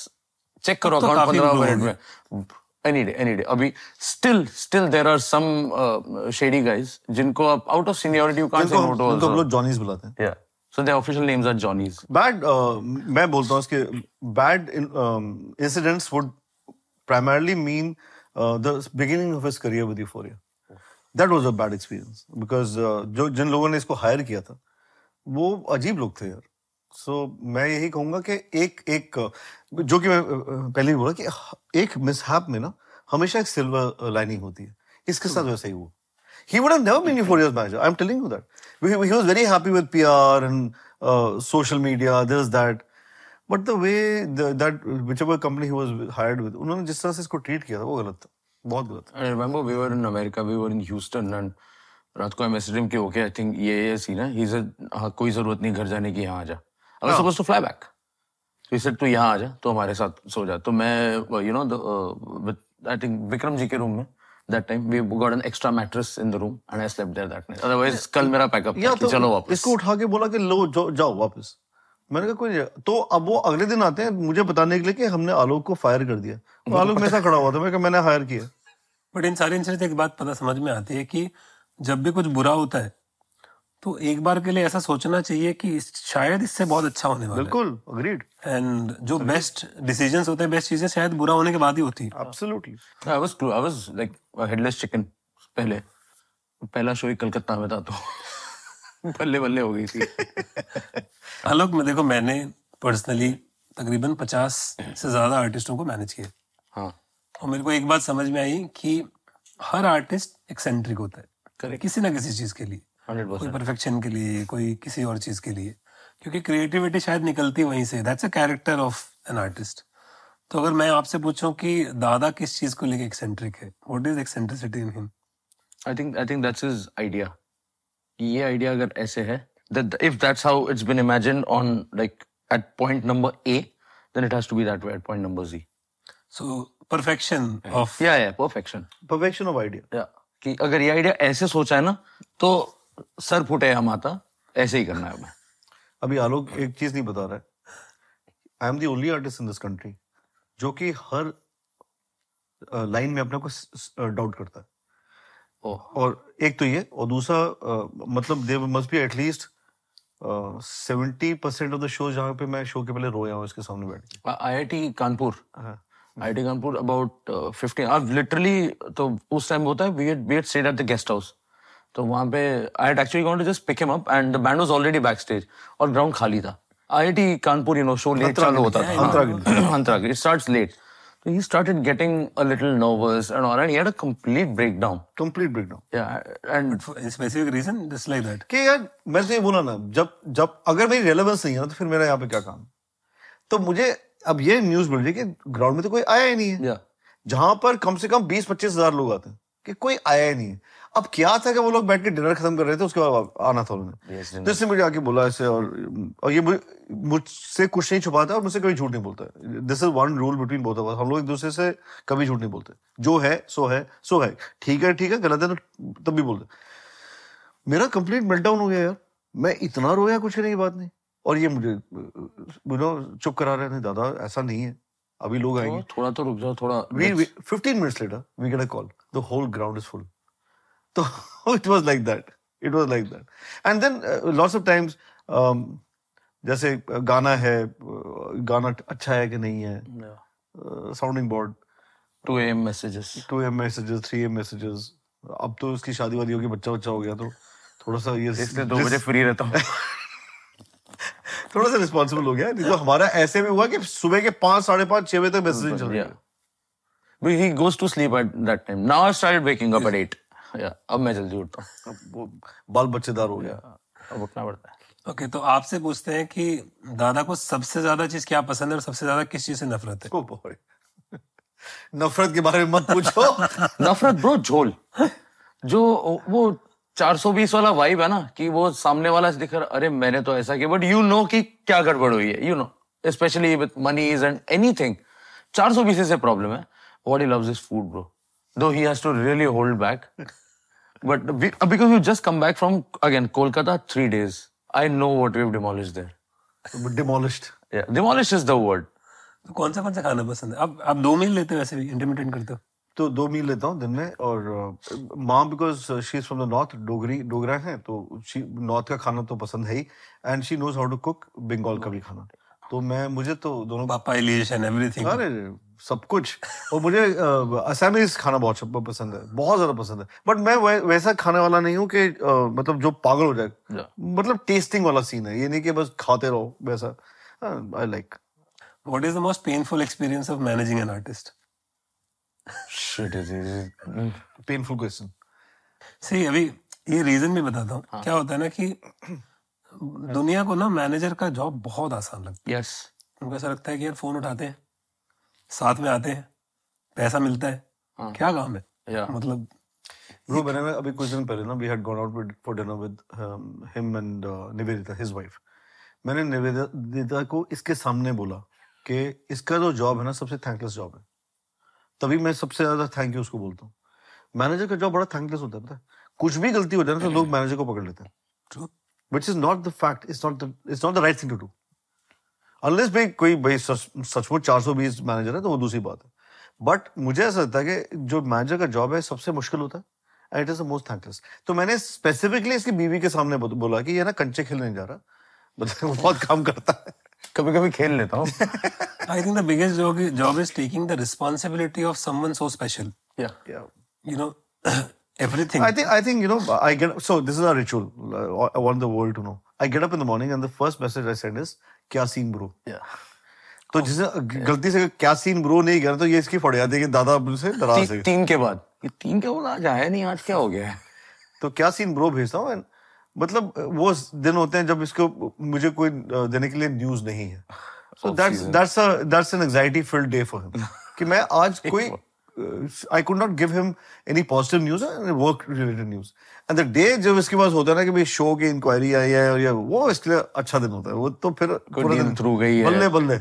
चेक करो तो अकाउंट पंद्रह मिनट में। एनी डे एनी डे अभी still still there are some shady guys जिनको आप out of seniority you can't say मोटो इनको हम लोग जॉनीज बुलाते हैं। या so their official names are Johnnies bad मैं बोलता हूँ इसके bad incidents would primarily mean uh, the beginning of his career with Euphoria. That was a bad experience because uh, जो जिन लोगों ने इसको हायर किया था वो अजीब लोग थे यार। सो मैं यही कहूँगा कि एक एक जो कि मैं पहले ही बोला कि एक मिसहैप में ना हमेशा एक सिल्वर लाइनिंग होती है। इसके साथ वैसे ही वो he would have never been four years manager I am telling you that he was very happy with PR and social media this that but the way that whichever company he was hired with उन्होंने जिस तरह से इसको treat किया था वो गलत था। बहुत गलत I remember we were in America we were in Houston and रात को I message okay I think ये ये सीन है ही हाँ, इज़ कोई ज़रूरत नहीं घर जाने की यहाँ आ जा। I was supposed to fly back. He said तू यहाँ आ जा, तो हमारे साथ सो जा. तो मैं you know the uh, with I think Vikram ji के रूम में that time we got an extra mattress in the room and I slept there that night. Otherwise कल मेरा पैकअप या था कि तो चलो वापस. इसको उठा के बोला कि लो जाओ वापस मैंने कहा कोई तो अब वो अगले दिन आते हैं मुझे बताने के लिए कि हमने आलोक को फायर कर दिया तो आलोक मेरे साथ खड़ा हुआ था मैं मैंने हायर किया बट इन सारे इंसिडेंट एक बात पता समझ में आती है कि जब भी कुछ बुरा होता है तो एक बार के लिए ऐसा सोचना चाहिए कि शायद इससे बहुत अच्छा होने वाला बिल्कुल अग्रीड एंड जो बेस्ट डिसीजंस होते हैं बेस्ट चीज़ें शायद बुरा होने के बाद ही होती है absolutely I was I was like a headless chicken पहले. पहला शो ही कलकत्ता में था तो [LAUGHS] बल्ले बल्ले हो गई थी. [LAUGHS] आलोक में देखो मैंने पर्सनली तकरीबन पचास से ज़्यादा आर्टिस्टों को मैनेज किया हाँ. और मेरे को एक बात समझ में आई कि हर आर्टिस्ट एक्सेंट्रिक होता है Correct. किसी ना किसी चीज़ के लिए कोई परफेक्शन के लिए कोई किसी और चीज़ के लिए। क्योंकि क्रिएटिविटी शायद निकलती वहीं से। That's a character of an artist तो अगर मैं आपसे पूछूँ कि दादा किस चीज़ को लेके एक्सेंट्रिक है? What is eccentricity in him I think I think that's his idea ये आइडिया अगर ऐसे है that if that's how it's been imagined on like at point number A, then it has to be that way at point number Z. So perfection of Yeah, yeah, perfection. Perfection of idea Yeah. कि अगर ये idea ऐसे सोचा है ना तो sir फुटे हम आता ऐसे ही करना है हमें। अभी आलोक एक चीज़ नहीं बता रहा है। I am the only artist in this country जो कि हर लाइन में अपने को डाउट करता है। ओह और एक तो ये और दूसरा अ, मतलब there must be at least seventy percent of the show जहाँ पे मैं शो के पहले रोया हूँ इसके सामने बैठ के। आईआईटी कानपुर। हाँ। IIT Kanpur about fifteen literally तो उस टाइम होता है we we had stayed at the guest house तो वहाँ पे I had actually gone to just pick him up and the band was already backstage और ग्राउंड खाली था। IIT Kanpur you know show late चालू होता था। It starts late So he started getting a little nervous and all, and he had a complete breakdown. Complete breakdown Yeah, and specific reason just like that कि यार मैं तो ये बोला ना जब जब अगर मेरी रेलेवेंस नहीं है ना तो फिर मेरा यहाँ पे क्या काम? तो मुझे अब ये न्यूज़ मिल रही है कि ग्राउंड में तो कोई आया ही नहीं है। Yeah, जहाँ पर कम से कम बीस पच्चीस हज़ार लोग आते हैं कि कोई आया ही नहीं है। अब क्या था कि वो लोग बैठ के डिनर खत्म कर रहे थे उसके बाद आना था उन्होंने। Yes, तो इसने मुझे आके बोला ऐसे और और ये मुझसे कुछ नहीं छुपाता और मुझसे कभी झूठ नहीं बोलता। This is one rule between both of हम लोग एक दूसरे से कभी झूठ नहीं बोलते। जो है सो है सो है। ठीक है ठीक है गलत है तो तब भी बोलते। मेरा कंप्लीट मेल्टडाउन हो गया यार। मैं इतना रोया कुछ नहीं बात नहीं। और ये मुझे नो चुप करा रहे थे दादा ऐसा नहीं है। अभी लोग आएँगे। थोड़ा तो रुक जाओ थोड़ा we 15 minutes later we get a call. The whole ground is full. So [LAUGHS] it was like that it was like that and then uh, lots of times um, जैसे गाना है uh, गाना अच्छा है कि नहीं है sounding board 2 a.m. messages. Two AM messages three AM messages अब तो उसकी शादी वादी होगी बच्चा बच्चा हो गया तो थोड़ा सा ये इसलिए दो बजे फ्री रहता हूँ [LAUGHS] थोड़ा सा रिस्पॉन्सिबल हो गया नहीं तो हमारा ऐसे भी हुआ कि सुबह के पाँच साढ़े पाँच छह बजे तक मैसेज चल yeah. But he goes to sleep at that time. Now I started waking up at 8. Yeah, अब मैं जल्दी उठता हूँ। अब वो बाल बच्चेदार हो गया। अब उठना पड़ता है। ओके तो आपसे पूछते हैं कि दादा को सबसे ज़्यादा चीज़ क्या पसंद है और सबसे ज़्यादा किस चीज़ से नफरत है? नफरत के बारे में मत पूछो। [LAUGHS] नफरत ब्रो झोल। जो वो 420 वाला वाइब है ना कि वो सामने वाला दिख रहा अरे मैंने तो ऐसा किया। बट यू नो कि क्या गड़बड़ हुई है you know specially with moneys and anything 420 से प्रॉब्लम है। What he loves is food bro though he has to really hold back but because you just come back from again Kolkata three days I know what we have demolished there demolished demolish is the word तो कौन सा कौन सा खाना पसंद है? अब आप दो मील लेते हो वैसे भी इंटरमीडिएट करते हो? तो दो मील लेता हूँ दिन में और अ, माँ because she is from the north Dogri Dogra है तो शी नॉर्थ का खाना तो पसंद है ही and she knows how to cook Bengal का भी खाना। तो मैं मुझे तो दोनों पापा एंड एवरीथिंग अरे सब कुछ। और मुझे असमीज खाना बहुत पसंद है बहुत ज़्यादा पसंद है। बट मैं वै, वैसा खाने वाला नहीं हूँ कि मतलब जो पागल हो जाए। मतलब टेस्टिंग वाला सीन है ये नहीं कि बस खाते रहो वैसा। I like what is the most painful experience of managing an artist shit is painful question सही अभी ये रीजन भी बताता हूँ। क्या होता है ना कि दुनिया को ना मैनेजर का जॉब बहुत आसान लगता यस है उनको ऐसा लगता है कि यार फ़ोन उठाते हैं। साथ में आते हैं पैसा मिलता है। हाँ। क्या काम है? या। मतलब ब्रो मैंने ना अभी कुछ दिन पहले ना we had gone out with for dinner with him and Nivedita his wife मैंने निवेदिता को इसके सामने बोला कि इसका जो जॉब है ना सबसे थैंकलेस जॉब है। तभी मैं सबसे ज़्यादा थैंक यू उसको बोलता हूँ। मैनेजर का जॉब बड़ा थैंकलेस होता है पता है? कुछ भी गलती हो जाए ना तो लोग मैनेजर को पकड़ लेते हैं। Which is not the fact it's not it's not the right thing to do unless भाई कोई भाई सच- सचमुच चार सौ बीस मैनेजर है तो वो दूसरी बात है। बट मुझे ऐसा लगता है कि जो मैनेजर का जॉब है सबसे मुश्किल होता है and it is the most thankless तो मैंने स्पेसिफिकली इसकी बीवी के सामने बोला कि ये ना कंचे खेलने नहीं जा रहा। मतलब वो बहुत काम करता है। कभी कभी खेल लेता हूँ। I think the biggest job job is taking the responsibility of someone so special you know everything I think I think you know I get so this is our ritual. Uh, I want the world to know. I get up in the morning and the first message I send is क्या scene bro तो जिसे गलती से क्या scene bro नहीं गया तो ये इसकी फट जाती है कि दादा मुझसे नाराज़ है। तीन के बाद। ये तीन के बाद आज आया नहीं आज क्या हो गया? है तो क्या सीन ब्रो भेजता हूँ? मतलब वो दिन होते हैं जब इसको मुझे कोई देने के लिए न्यूज़ नहीं है। So that's that's that's an anxiety filled day for him कि मैं आज कोई uh, I could not give him any positive news and work related news. And the day जब इसके पास होता है ना कि भाई शो की इंक्वायरी आई है और ये वो इसके लिए अच्छा दिन होता है वो तो फिर पूरा दिन through गई है। बल्ले बल्ले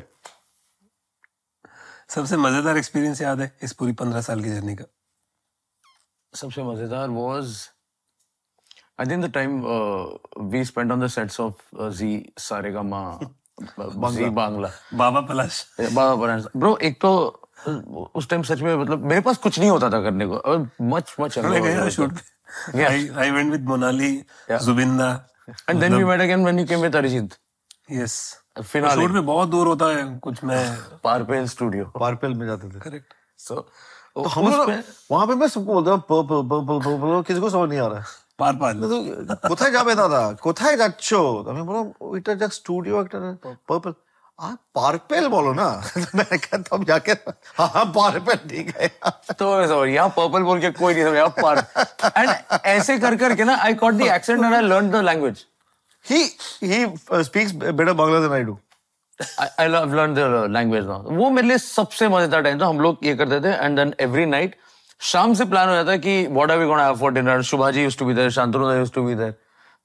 सबसे मज़ेदार एक्सपीरियंस याद है इस पूरी पंद्रह साल की जर्नी का सबसे मज़ेदार was I think the time uh, we spent on the sets of uh, Z Saregama Z Bangla बाबा पलाश बाबा परान ब्रो एक तो uh, उस टाइम सच में मतलब मेरे पास कुछ नहीं होता था करने को और मच मच मैं गया शूट पे आई I went with Monali जुबिंदा and then we met again when you came with Arijit yes finale shoot में बहुत दूर होता है कुछ मैं पारपेल स्टूडियो पारपेल में जाते थे करेक्ट सो तो हम लोग वहां पे मैं सबको बोलता हूँ पर्पल पर्पल पर्पल किसी को समझ नहीं आ रहा है পার পাল তো কোথায় যাবে দাদা কোথায় যাচ্ছো আমি বললাম ওইটা যাক স্টুডিও একটা पर्पल हाँ, आप बोलो ना। [LAUGHS] मैंने जाके हाँ, हाँ ठीक है। तो मैं समझ यहाँ पर्पल बोल के कोई नहीं समझा पार। एंड ऐसे कर करके ना I caught the accent and I learn the language he he speaks better Bangla than I do I love learn the language now वो मेरे लिए सबसे मज़ेदार टाइम था हम लोग ये करते थे एंड देन एवरी नाइट शाम से प्लान हो जाता है कि what are we gonna have for dinner Shubhaji used to be there Shantanu used to be there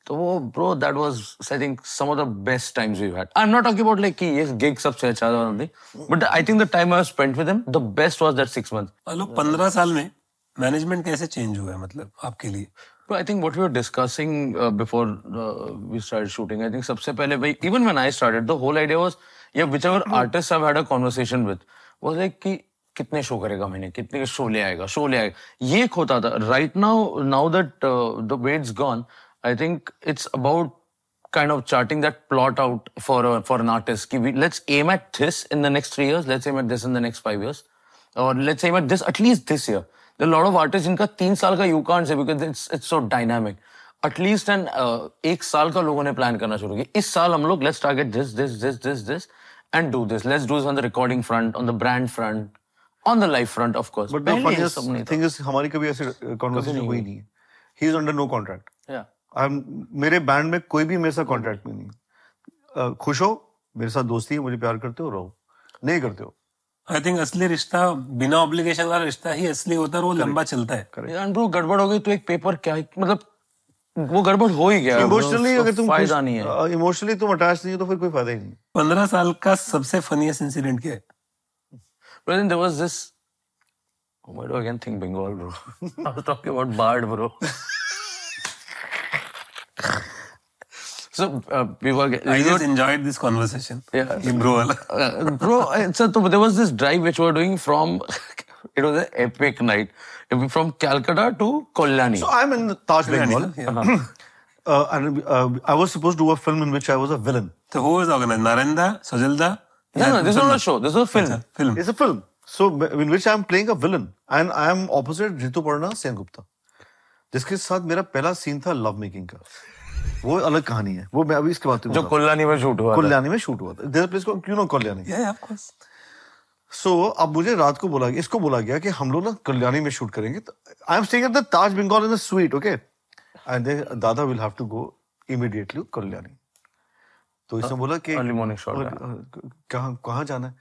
तो वो bro that was I think some of the best times we had I am not talking about like कि ये gig सबसे अच्छा था but I think the time I spent with him the best was that 6 months और लोग पंद्रह साल में मैनेजमेंट कैसे चेंज हुआ है मतलब आपके लिए? But I think what we were discussing uh, before uh, we started shooting, I think सबसे पहले भाई even when I started, the whole idea was yeah, whichever artist I've had a conversation with was like कि कितने show करेगा महीने कितने show ले आएगा शो ले आएगा। ये एक होता था। Right now now that the way gone I think it's about kind of charting that plot out for a, for an artist कि we, let's aim at this in the next three years let's aim at this in the next five years or let's aim at this at least this year there are a lot of artists जिनका तीन साल का you can't say because it's it's so dynamic at least and एक साल का लोगों ने plan करना शुरू किया इस साल हम लोग let's target this this this this this and do this let's do on the recording front on the brand front on the life front of course but the funniest thing is हमारी कभी ऐसी conversation हुई नहीं है he is under no contract yeah I'm, मेरे band में कोई भी मेरे साथ कॉन्ट्रैक्ट में नहीं खुश हो मेरे साथ दोस्ती है मुझे प्यार करते हो रहो। नहीं करते हो। आई थिंक असली रिश्ता बिना ऑब्लिगेशन वाला रिश्ता ही असली होता है वो लंबा चलता है। ब्रो गड़बड़ हो गई तो एक पेपर क्या मतलब वो गड़बड़ हो ही गया। इमोशनली अगर तुम फ़ायदा नहीं है। इमोशनली तुम अटैच नहीं हो तो फिर कोई फ़ायदा ही नहीं। पंद्रह साल का सबसे फनीएस्ट इंसिडेंट क्या है? But there was this. Oh, why do I again think Bengal, bro? [LAUGHS] I was talking about Bard, bro. So uh, we were. I just enjoyed this conversation Yeah. Uh, bro, it's a, there was this drive which we were doing from. it was an epic night. From Calcutta to Kollani. So I'm in Taj Bengal, Yeah. Uh-huh. uh, and uh, I was supposed to do a film in which I was a villain. तो who was organise नारंदा सजलदा no, no, this is not a show. This is a film. Film It's a film. So in which I'm playing a villain, and I am opposite Ritu Parna Sen जिसके साथ मेरा पहला scene था love making का वो अलग कहानी है। वो मैं अभी इसके बाद जो कोल्लानी में शूट हुआ कल्याणी में शूट हुआ था। प्लेस को क्यों ना कल्याणी या ऑफ़ कोर्स सो अब मुझे रात को बोला गया इसको बोला गया कि हम लोग ना कल्याणी में शूट करेंगे। I am staying at the Taj Bengal in the suite okay and dada will have to go immediately Kalyani तो इसने बोला कि early morning shot, और, अ, कहाँ कहाँ जाना है?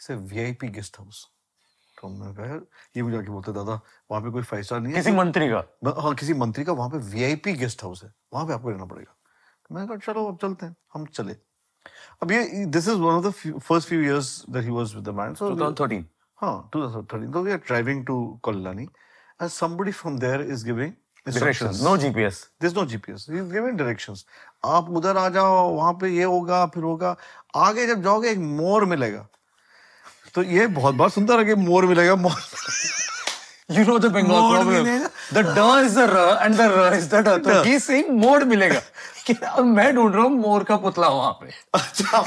इसे वीआईपी गेस्ट हाउस तो मैंने कहा ये मुझे आके बोलते दादा वहाँ पे कोई फाइव स्टार नहीं है किसी मंत्री का. हाँ किसी मंत्री का वहाँ पे वीआईपी गेस्ट हाउस है। वहाँ पे आपको रहना पड़ेगा। मैंने कहा चलो अब चलते हैं। हम चले। अब ये this is one of the first few years that he was with the band so 2013. हाँ 2013 so we are driving to Kolani and somebody from there is giving Directions. No GPS. there's no GPS directions. आप उधर आ जाओ वहाँ पे ये होगा फिर होगा। आगे जब जाओगे एक मोर मिलेगा। तो ये बहुत बार सुनता रहा कि मोर मिलेगा मोर You know the Bengal Mode problem. मिलेगा? The d is the r and the r is the d. तो Yeah. he's saying मोड मिलेगा. कि अब मैं ढूंढ रहा हूँ मोर का पुतला वहाँ पे. अच्छा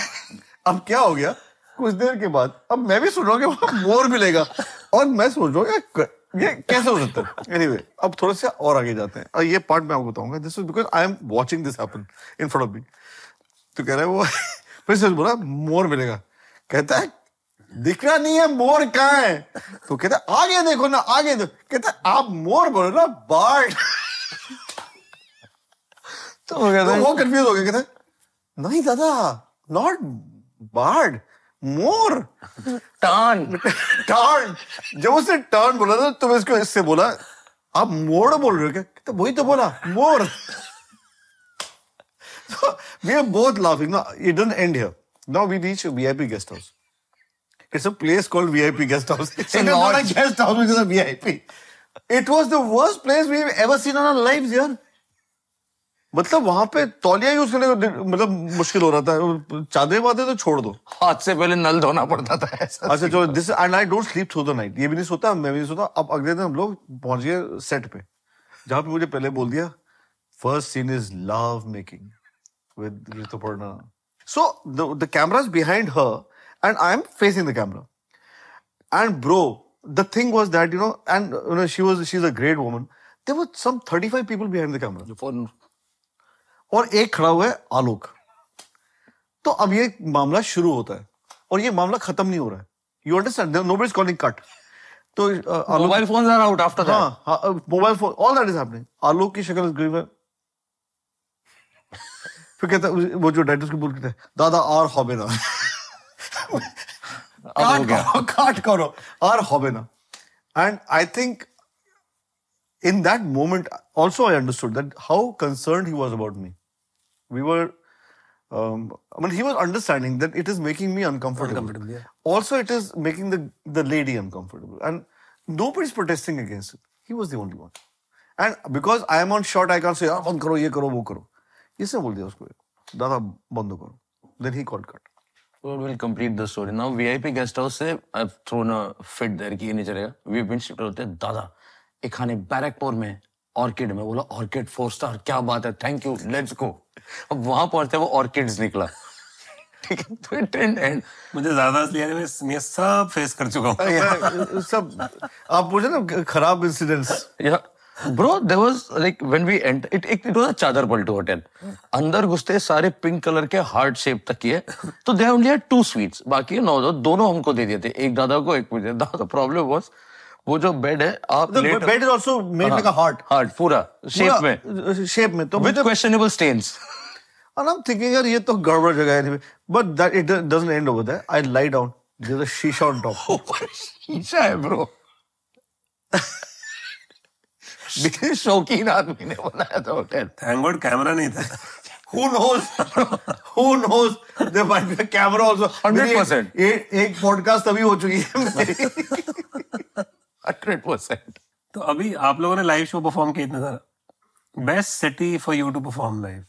अब क्या हो गया कुछ देर के बाद अब मैं भी सुन रहा हूँ कि वहाँ मोर मिलेगा और मैं सोच रहा हूँ ये कैसे हो सकता है एनीवे anyway, अब थोड़ा सा और आगे जाते हैं और ये पार्ट मैं आपको बताऊँगा this is because I am watching this happen in front of me तो कह रहा है वो [LAUGHS] फिर से बोला मोर मिलेगा कहता है दिख रहा नहीं है मोर कहाँ है? तो कहता आगे देखो ना आगे देखो कहता आप मोर बोलो ना बार्ड तो वो कहता तो वो कंफ्यूज हो गया कहता नहीं दादा not bard more. Turn turn जब उसने टर्न बोला था तो मैं इसको इससे बोला आप मोड़ बोल रहे हो क्या? तो वही तो बोला मोर। वी [LAUGHS] we are लाफिंग ना no it end end now we reach vip guest house. It's a place called vip guest house. It's In not a guest house which is a vip it was the worst place we've ever seen in our lives यार मतलब वहाँ पे तौलिया use करने को मतलब मुश्किल हो रहा था। चादरें वादरें तो छोड़ दो। हाथ से पहले नल धोना पड़ता था। ऐसा अच्छा जो this and I don't sleep through the night ये भी नहीं सोता मैं भी नहीं सोता। अब अगले दिन हम लोग पहुँच गए सेट पे। जहाँ पे मुझे पहले बोल दिया first scene is love making with Rituparna so the camera is behind her am facing the camera and bro the thing was that you know and you know she was she is a great woman there were some 35 people behind the camera phone और एक खड़ा हुआ है आलोक। तो अब ये मामला शुरू होता है। और ये मामला खत्म नहीं हो रहा है। You understand no is calling cut तो mobile phones are out after that mobile phone all that is happening Alok की शक्ल ग्रीव है। फिर कहता वो जो डायरेक्टर की बोलते हैं दादा और हॉबे हो काट गया करो काट करो और हॉबे ना and I think in that moment also i understood that how concerned he was about me we were um, i mean he was understanding that it is making me uncomfortable, Uncomfortable, yeah. also it is making the the lady uncomfortable and nobody's protesting against it he was the only one and because i am on shot i can't say "यार, बंद करो ये करो वो करो इसने बोल दिया उसको दादा बंद करो then he called cut So we'll complete the story. Now VIP guest house से I've thrown a fit there कि ये नहीं चलेगा. We've been shifted होते हैं दादा एक खाने बैरकपुर में ऑर्किड में बोला ऑर्किड फोर स्टार क्या बात है थैंक यू लेट्स गो अब वहाँ पहुँचते वो ऑर्किड्स निकला ठीक है तो इट डिडंट एंड मुझे ज़्यादा इसलिए मैं मैं सब फेस कर चुका हूँ सब आप पूछे ना खराब incidents Yeah. Bro, there was like when we enter, it, it, it was a चादर पलटू होटल अंदर घुसते सारे पिंक कलर के हार्ट शेप तक किए तो they only had two suites बाकी नौ दोनों हमको दे दिए थे एक दादा को एक मुझे दादा प्रॉब्लम वाज वो जो बेड है आप bed is also made like a heart. Heart पूरा शेप में शेप में तो with questionable stains and I'm thinking यार ये तो गड़बड़ जगह है anyway. But that it doesn't end over there. I lie down. There's a shisha on top. शीशा है [LAUGHS] ब्रो शौकीन आदमी ने बनाया था होटल थैंक गॉड कैमरा नहीं था [LAUGHS] Who knows? Who knows? There might be a camera also. 100%. मेरी एक, एक पॉडकास्ट तभी हो चुकी है। हंड्रेड परसेंट [LAUGHS] तो अभी आप लोगों ने लाइव शो परफॉर्म किया इतना सारा best city for you to perform live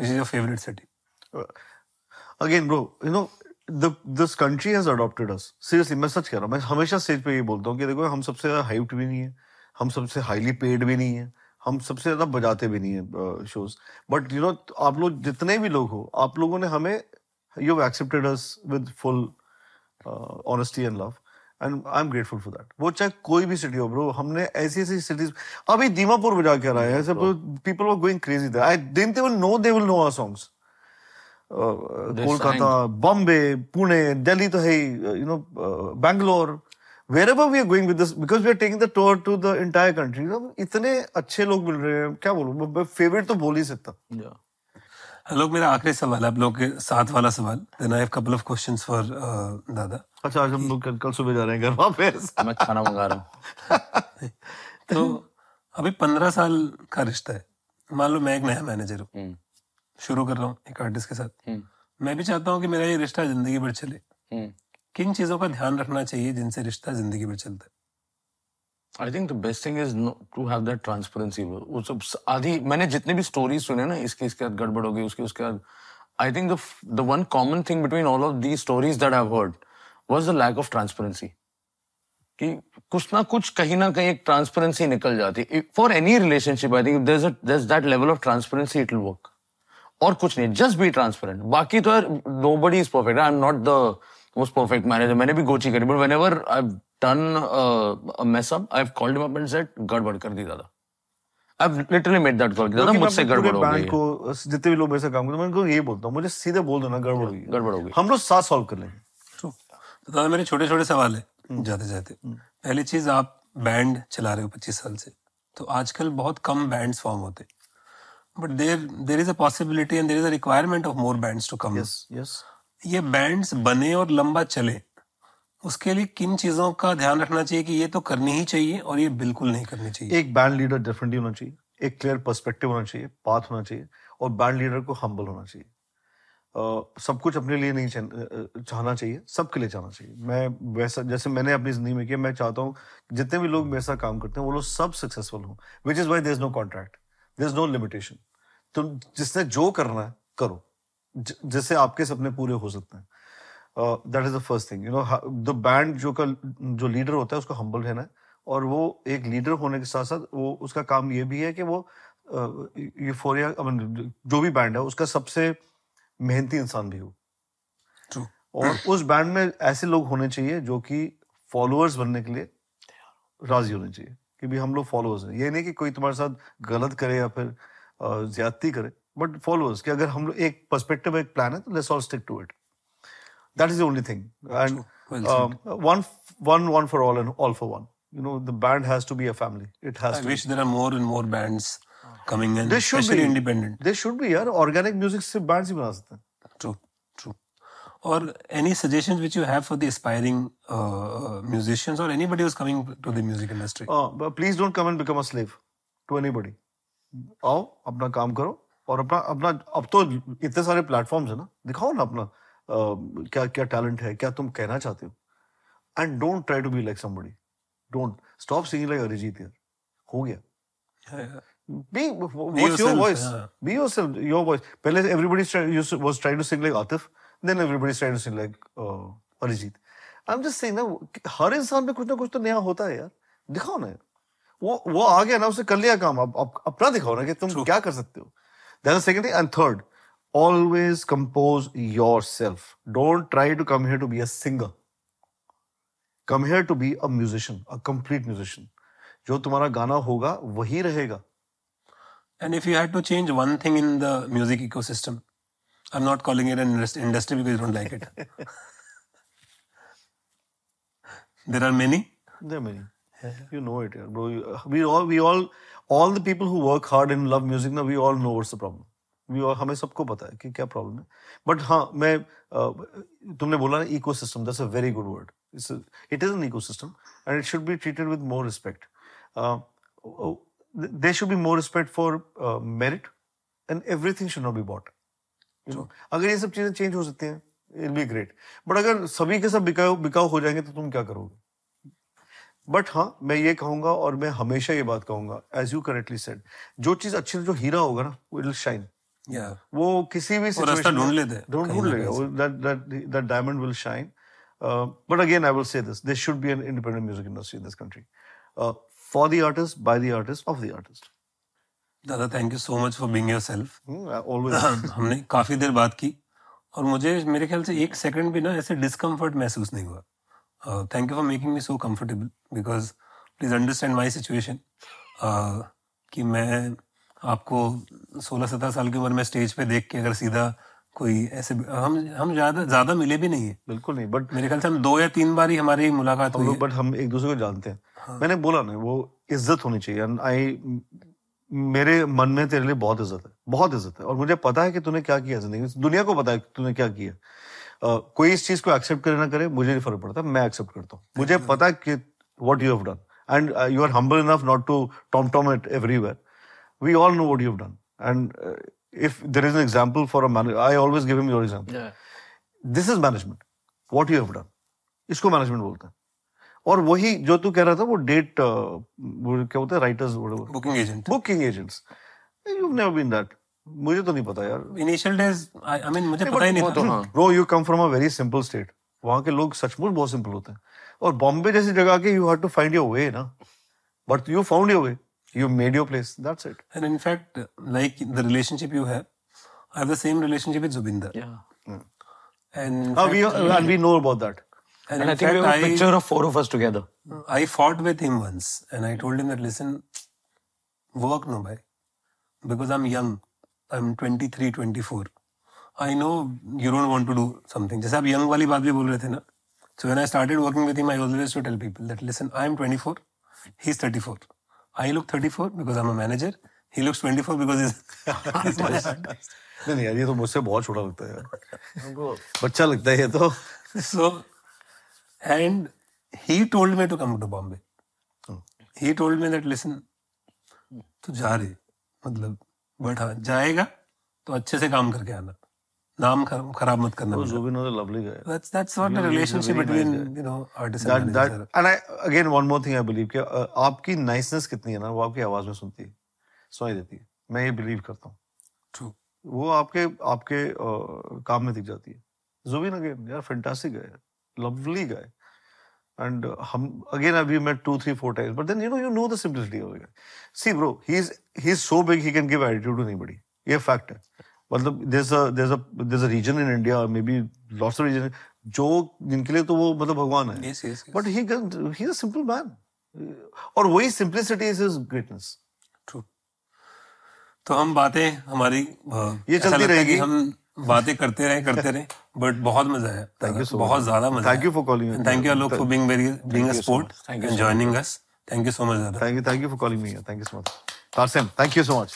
which is your favourite city again bro you know this country has adopted us seriously मैं सच कह रहा हूँ मैं हमेशा स्टेज पे ये बोलता हूँ कि देखो हम सबसे ज़्यादा हाइप्ड भी नहीं है हम सबसे हाईली पेड भी नहीं है हम सबसे ज़्यादा बजाते भी नहीं है शोज़ बट यू नो आप लोग जितने भी लोग हो आप लोगों ने हमें you have accepted us with full honesty and love and I am grateful for that वो चाहे कोई भी सिटी हो ब्रो हमने ऐसी ऐसी सिटीज़ अभी दीमापुर बजा के आए है people were going crazy I didn't even know they will know our songs Kolkata Bombay Pune Delhi तो है you know Bangalore. Wherever we are going with this because we are taking the tour to the entire country you know, इतने अच्छे लोग मिल रहे हैं क्या बोलूँ favourite तो बोल ही सकता लोग मेरा आखिरी सवाल आप लोग के साथ वाला सवाल। Then I have couple of questions for dada. अच्छा आज हम लोग कल, कल सुबह जा रहे हैं घर वापस। मैं खाना मंगा रहा हूँ। [LAUGHS] तो अभी पंद्रह साल का रिश्ता है। मान लो मैं एक नया मैनेजर हूँ। हम्म, शुरू कर रहा हूँ एक आर्टिस्ट के साथ। हम्म, मैं भी चाहता हूँ कि मेरा ये रिश्ता ज़िंदगी भर चले। हम्म। किन चीज़ों का ध्यान रखना चाहिए जिनसे रिश्ता ज़िंदगी भर चलता है? I think the best thing is to have that transparency वो सब आधी, मैंने जितने भी स्टोरीज सुने ना, इसके इसके बाद गड़बड़ हो गई, उसके उसके बाद I think the one common thing between all of the stories that I heard was the lack of transparency कि कुछ ना कुछ, कहीं ना कहीं एक ट्रांसपेरेंसी निकल जाती for any relationship I think that level of transparency it will work और कुछ नहीं जस्ट बी ट्रांसपेरेंट बाकी तो यार nobody is perfect I am not the most perfect manager मैंने भी गोची करी but whenever I done mess up I called him up and said गड़बड़ कर दी दादा. I literally made that call dada क्योंकि मैं मुझसे अपने गड़बड़ पूरे हो बैंड गई है। को जितने भी लोग मेरे से काम करते हैं मैं उनको यही बोलता हूँ मुझे सीधे बोल दो ना गड़बड़ हो गई। गड़बड़ हो गई। हम लोग साथ सॉल्व कर लेंगे। तो दादा मेरे छोटे छोटे सवाल है। जाते जाते। पहली चीज़ आप बैंड चला रहे हो पच्चीस साल से। तो आजकल बहुत कम बैंड्स फॉर्म होते। But there there is a possibility and there is a requirement of more bands to come yes yes ये बैंड्स बने और लंबा चले उसके लिए किन चीज़ों का ध्यान रखना चाहिए कि ये तो करनी ही चाहिए और ये बिल्कुल नहीं करनी चाहिए? एक बैंड लीडर डेफिनेटली होना चाहिए एक क्लियर पर्सपेक्टिव होना चाहिए पाथ होना चाहिए और बैंड लीडर को हम्बल होना चाहिए। uh, सब कुछ अपने लिए नहीं चाहना चाहिए सबके लिए चाहना चाहिए। मैं वैसा जैसे मैंने अपनी ज़िंदगी में किया मैं चाहता हूँ जितने भी लोग मेरे साथ काम करते हैं वो लोग सब सक्सेसफुल हों which is why there is no contract there is no limitation तुम जिसने जो करना है करो। जिससे आपके सपने पूरे हो सकते हैं। That is the first thing you know the band जो का जो लीडर होता है उसको हम्बल रहना है। और वो एक लीडर होने के साथ साथ वो उसका काम ये भी है कि वो यूफोरिया जो भी बैंड है उसका सबसे मेहनती इंसान भी हो। True. और उस बैंड में ऐसे लोग होने चाहिए जो कि फॉलोअर्स बनने के लिए राज़ी होने चाहिए कि भी हम लोग फॉलोअर्स हैं। ये नहीं कि कोई तुम्हारे साथ गलत करे या फिर ज्यादती करे। बट फॉलोअर्स कि अगर हम लोग एक पर्सपेक्टिव एक प्लान है तो let's all stick to it that is the only thing and one one one for all and all for one you know the band has to be a family it has I to wish there are more and more bands coming in, There should especially be. independent. there should be यार organic music से bands ही बना सकते हैं True, true. Or any suggestions which you have for the aspiring uh, musicians or anybody who's coming to the music industry? uh, but please don't come and become a slave to anybody आओ अपना काम करो और अपना अपना अब तो इतने सारे प्लेटफॉर्म्स है ना दिखाओ ना अपना uh, क्या क्या टैलेंट है क्या तुम कहना चाहते हो and don't try to be like somebody don't stop singing like Arijit यार हो गया Yeah, yeah. Be what's your yourself, voice? yeah. Be yourself. Your voice. पहले everybody try, used to, was trying to sing like Atif. Then everybody's trying to sing like uh, Arijit. I'm just saying ना हर इंसान में कुछ ना कुछ तो नया होता है यार दिखाओ ना यार वो वो आ गया ना उसे कर लिया काम अब अब अपना दिखाओ ना कि तुम क्या कर सकते हो That's the second thing. And third, always compose yourself. Don't try to come here to be a singer. Come here to be a musician, a complete musician. जो तुम्हारा गाना होगा वही रहेगा And if you had to change one thing in the music ecosystem, I'm not calling it an indus- industry because you don't like it. there are many. There are many. You know it, yeah, bro. You- We all, we all, all the people who work hard and love music ना we all know what's the problem. We all, हमें सबको पता है कि क्या problem है। But हाँ मैं तुमने बोला ना ecosystem that's a very good word it is an ecosystem and it should be treated with more respect there should be more respect for merit and everything should not be bought अगर ये सब चीज़ें change हो सकती हैं it be great but अगर सभी के सब बिकाऊ बिकाऊ हो जाएँगे तो तुम क्या करोगे? बट हाँ मैं ये कहूँगा और मैं हमेशा ये बात कहूँगा एज यू करेक्टली सेड जो चीज़ अच्छी जो हीरा होगा ना विल शाइन वो किसी भी ढूंढ but again I will say. This country for the artist by the artist of the artist dada thank you so much for being yourself हमने काफ़ी देर बात की और मुझे मेरे ख्याल से एक सेकंड भी ना ऐसे डिस्कम्फर्ट महसूस नहीं हुआ। Thank you for making me so comfortable because please understand my situation कि मैं आपको 16-17 साल की उम्र में स्टेज पे देख के अगर सीधा कोई ऐसे हम हम ज़्यादा ज़्यादा मिले भी नहीं है। बिल्कुल नहीं बट मेरे ख्याल से हम दो या तीन बार ही हमारी मुलाकात हुई बट हम एक दूसरे को जानते हैं। हाँ। मैंने बोला ना वो इज़्ज़त होनी चाहिए। एंड आई मेरे मन में तेरे लिए बहुत इज़्ज़त है बहुत इज़्ज़त है। और मुझे पता है कि तूने क्या किया ज़िंदगी में। दुनिया को पता है कि तूने क्या किया। कोई इस चीज़ को एक्सेप्ट करे ना करे मुझे नहीं फ़र्क पड़ता मैं एक्सेप्ट करता हूँ। मुझे पता कि what you have done and you are humble enough not to tom tom it everywhere we all know what you have done and if there is an example for a I always give him your example this is management what you have done इसको management बोलते हैं। और वही जो तू कह रहा था वो डेट वो क्या बोलते हैं writers booking agent booking agents you never been that मुझे तो नहीं पता यार। इनिशियल डेज़ आई मीन मुझे पता ही नहीं तो हाँ। Bro you come from a very simple state वहाँ के लोग सचमुच बहुत सिंपल होते हैं। और बॉम्बे जैसी जगह के you have to find your way ना। But you found your way you made your place that's it and in fact like the relationship you have I have the same relationship with Jubinder yeah and how we and we know about that and I think we have a picture of four of us together I fought with him once and I told him that listen work no भाई because I am young I am twenty three twenty four I know you don't want to do something जैसे आप young वाली बात भी बोल रहे थे ना so when I started working with him I always to tell people that listen I am twenty four he is thirty four I look thirty four because I am a manager he looks twenty four because is नहीं ये तो मुझसे बहुत छोटा लगता है बच्चा लगता है ये तो। So and he told me to come to Bombay he told me that listen तो जा रहे मतलब बैठा जाएगा तो अच्छे से काम करके आना। नाम खराब मत करना जो भी lovely relationship between you know artist and I again one more thing I believe कि आपकी नाइसनेस कितनी है ना वो आपकी आवाज़ में सुनती है सुनाई देती है। मैं ये बिलीव करता हूँ। ट्रू वो आपके आपके काम में दिख जाती है। जुबिन अगेन यार fantastic guy lovely guy and हम अगेन अभी मैं two three four times but then you know you know the simplicity of it see bro he is he is so big he can give attitude to anybody ये fact है. मतलब there a there a there a reason in India maybe lots of reason जो जिनके लिए तो वो मतलब भगवान है. But he he is a simple man और वही simplicity is his greatness true तो हम बातें हमारी ये चलती रहेगी। हम बातें करते रहे करते रहे बट बहुत मज़ा आया। थैंक यू बहुत ज़्यादा मज़ा thank you for calling thank you Alok for being very being a sport and so joining us thank you so much thank you thank you for calling me thank you so much Tarsem thank you so much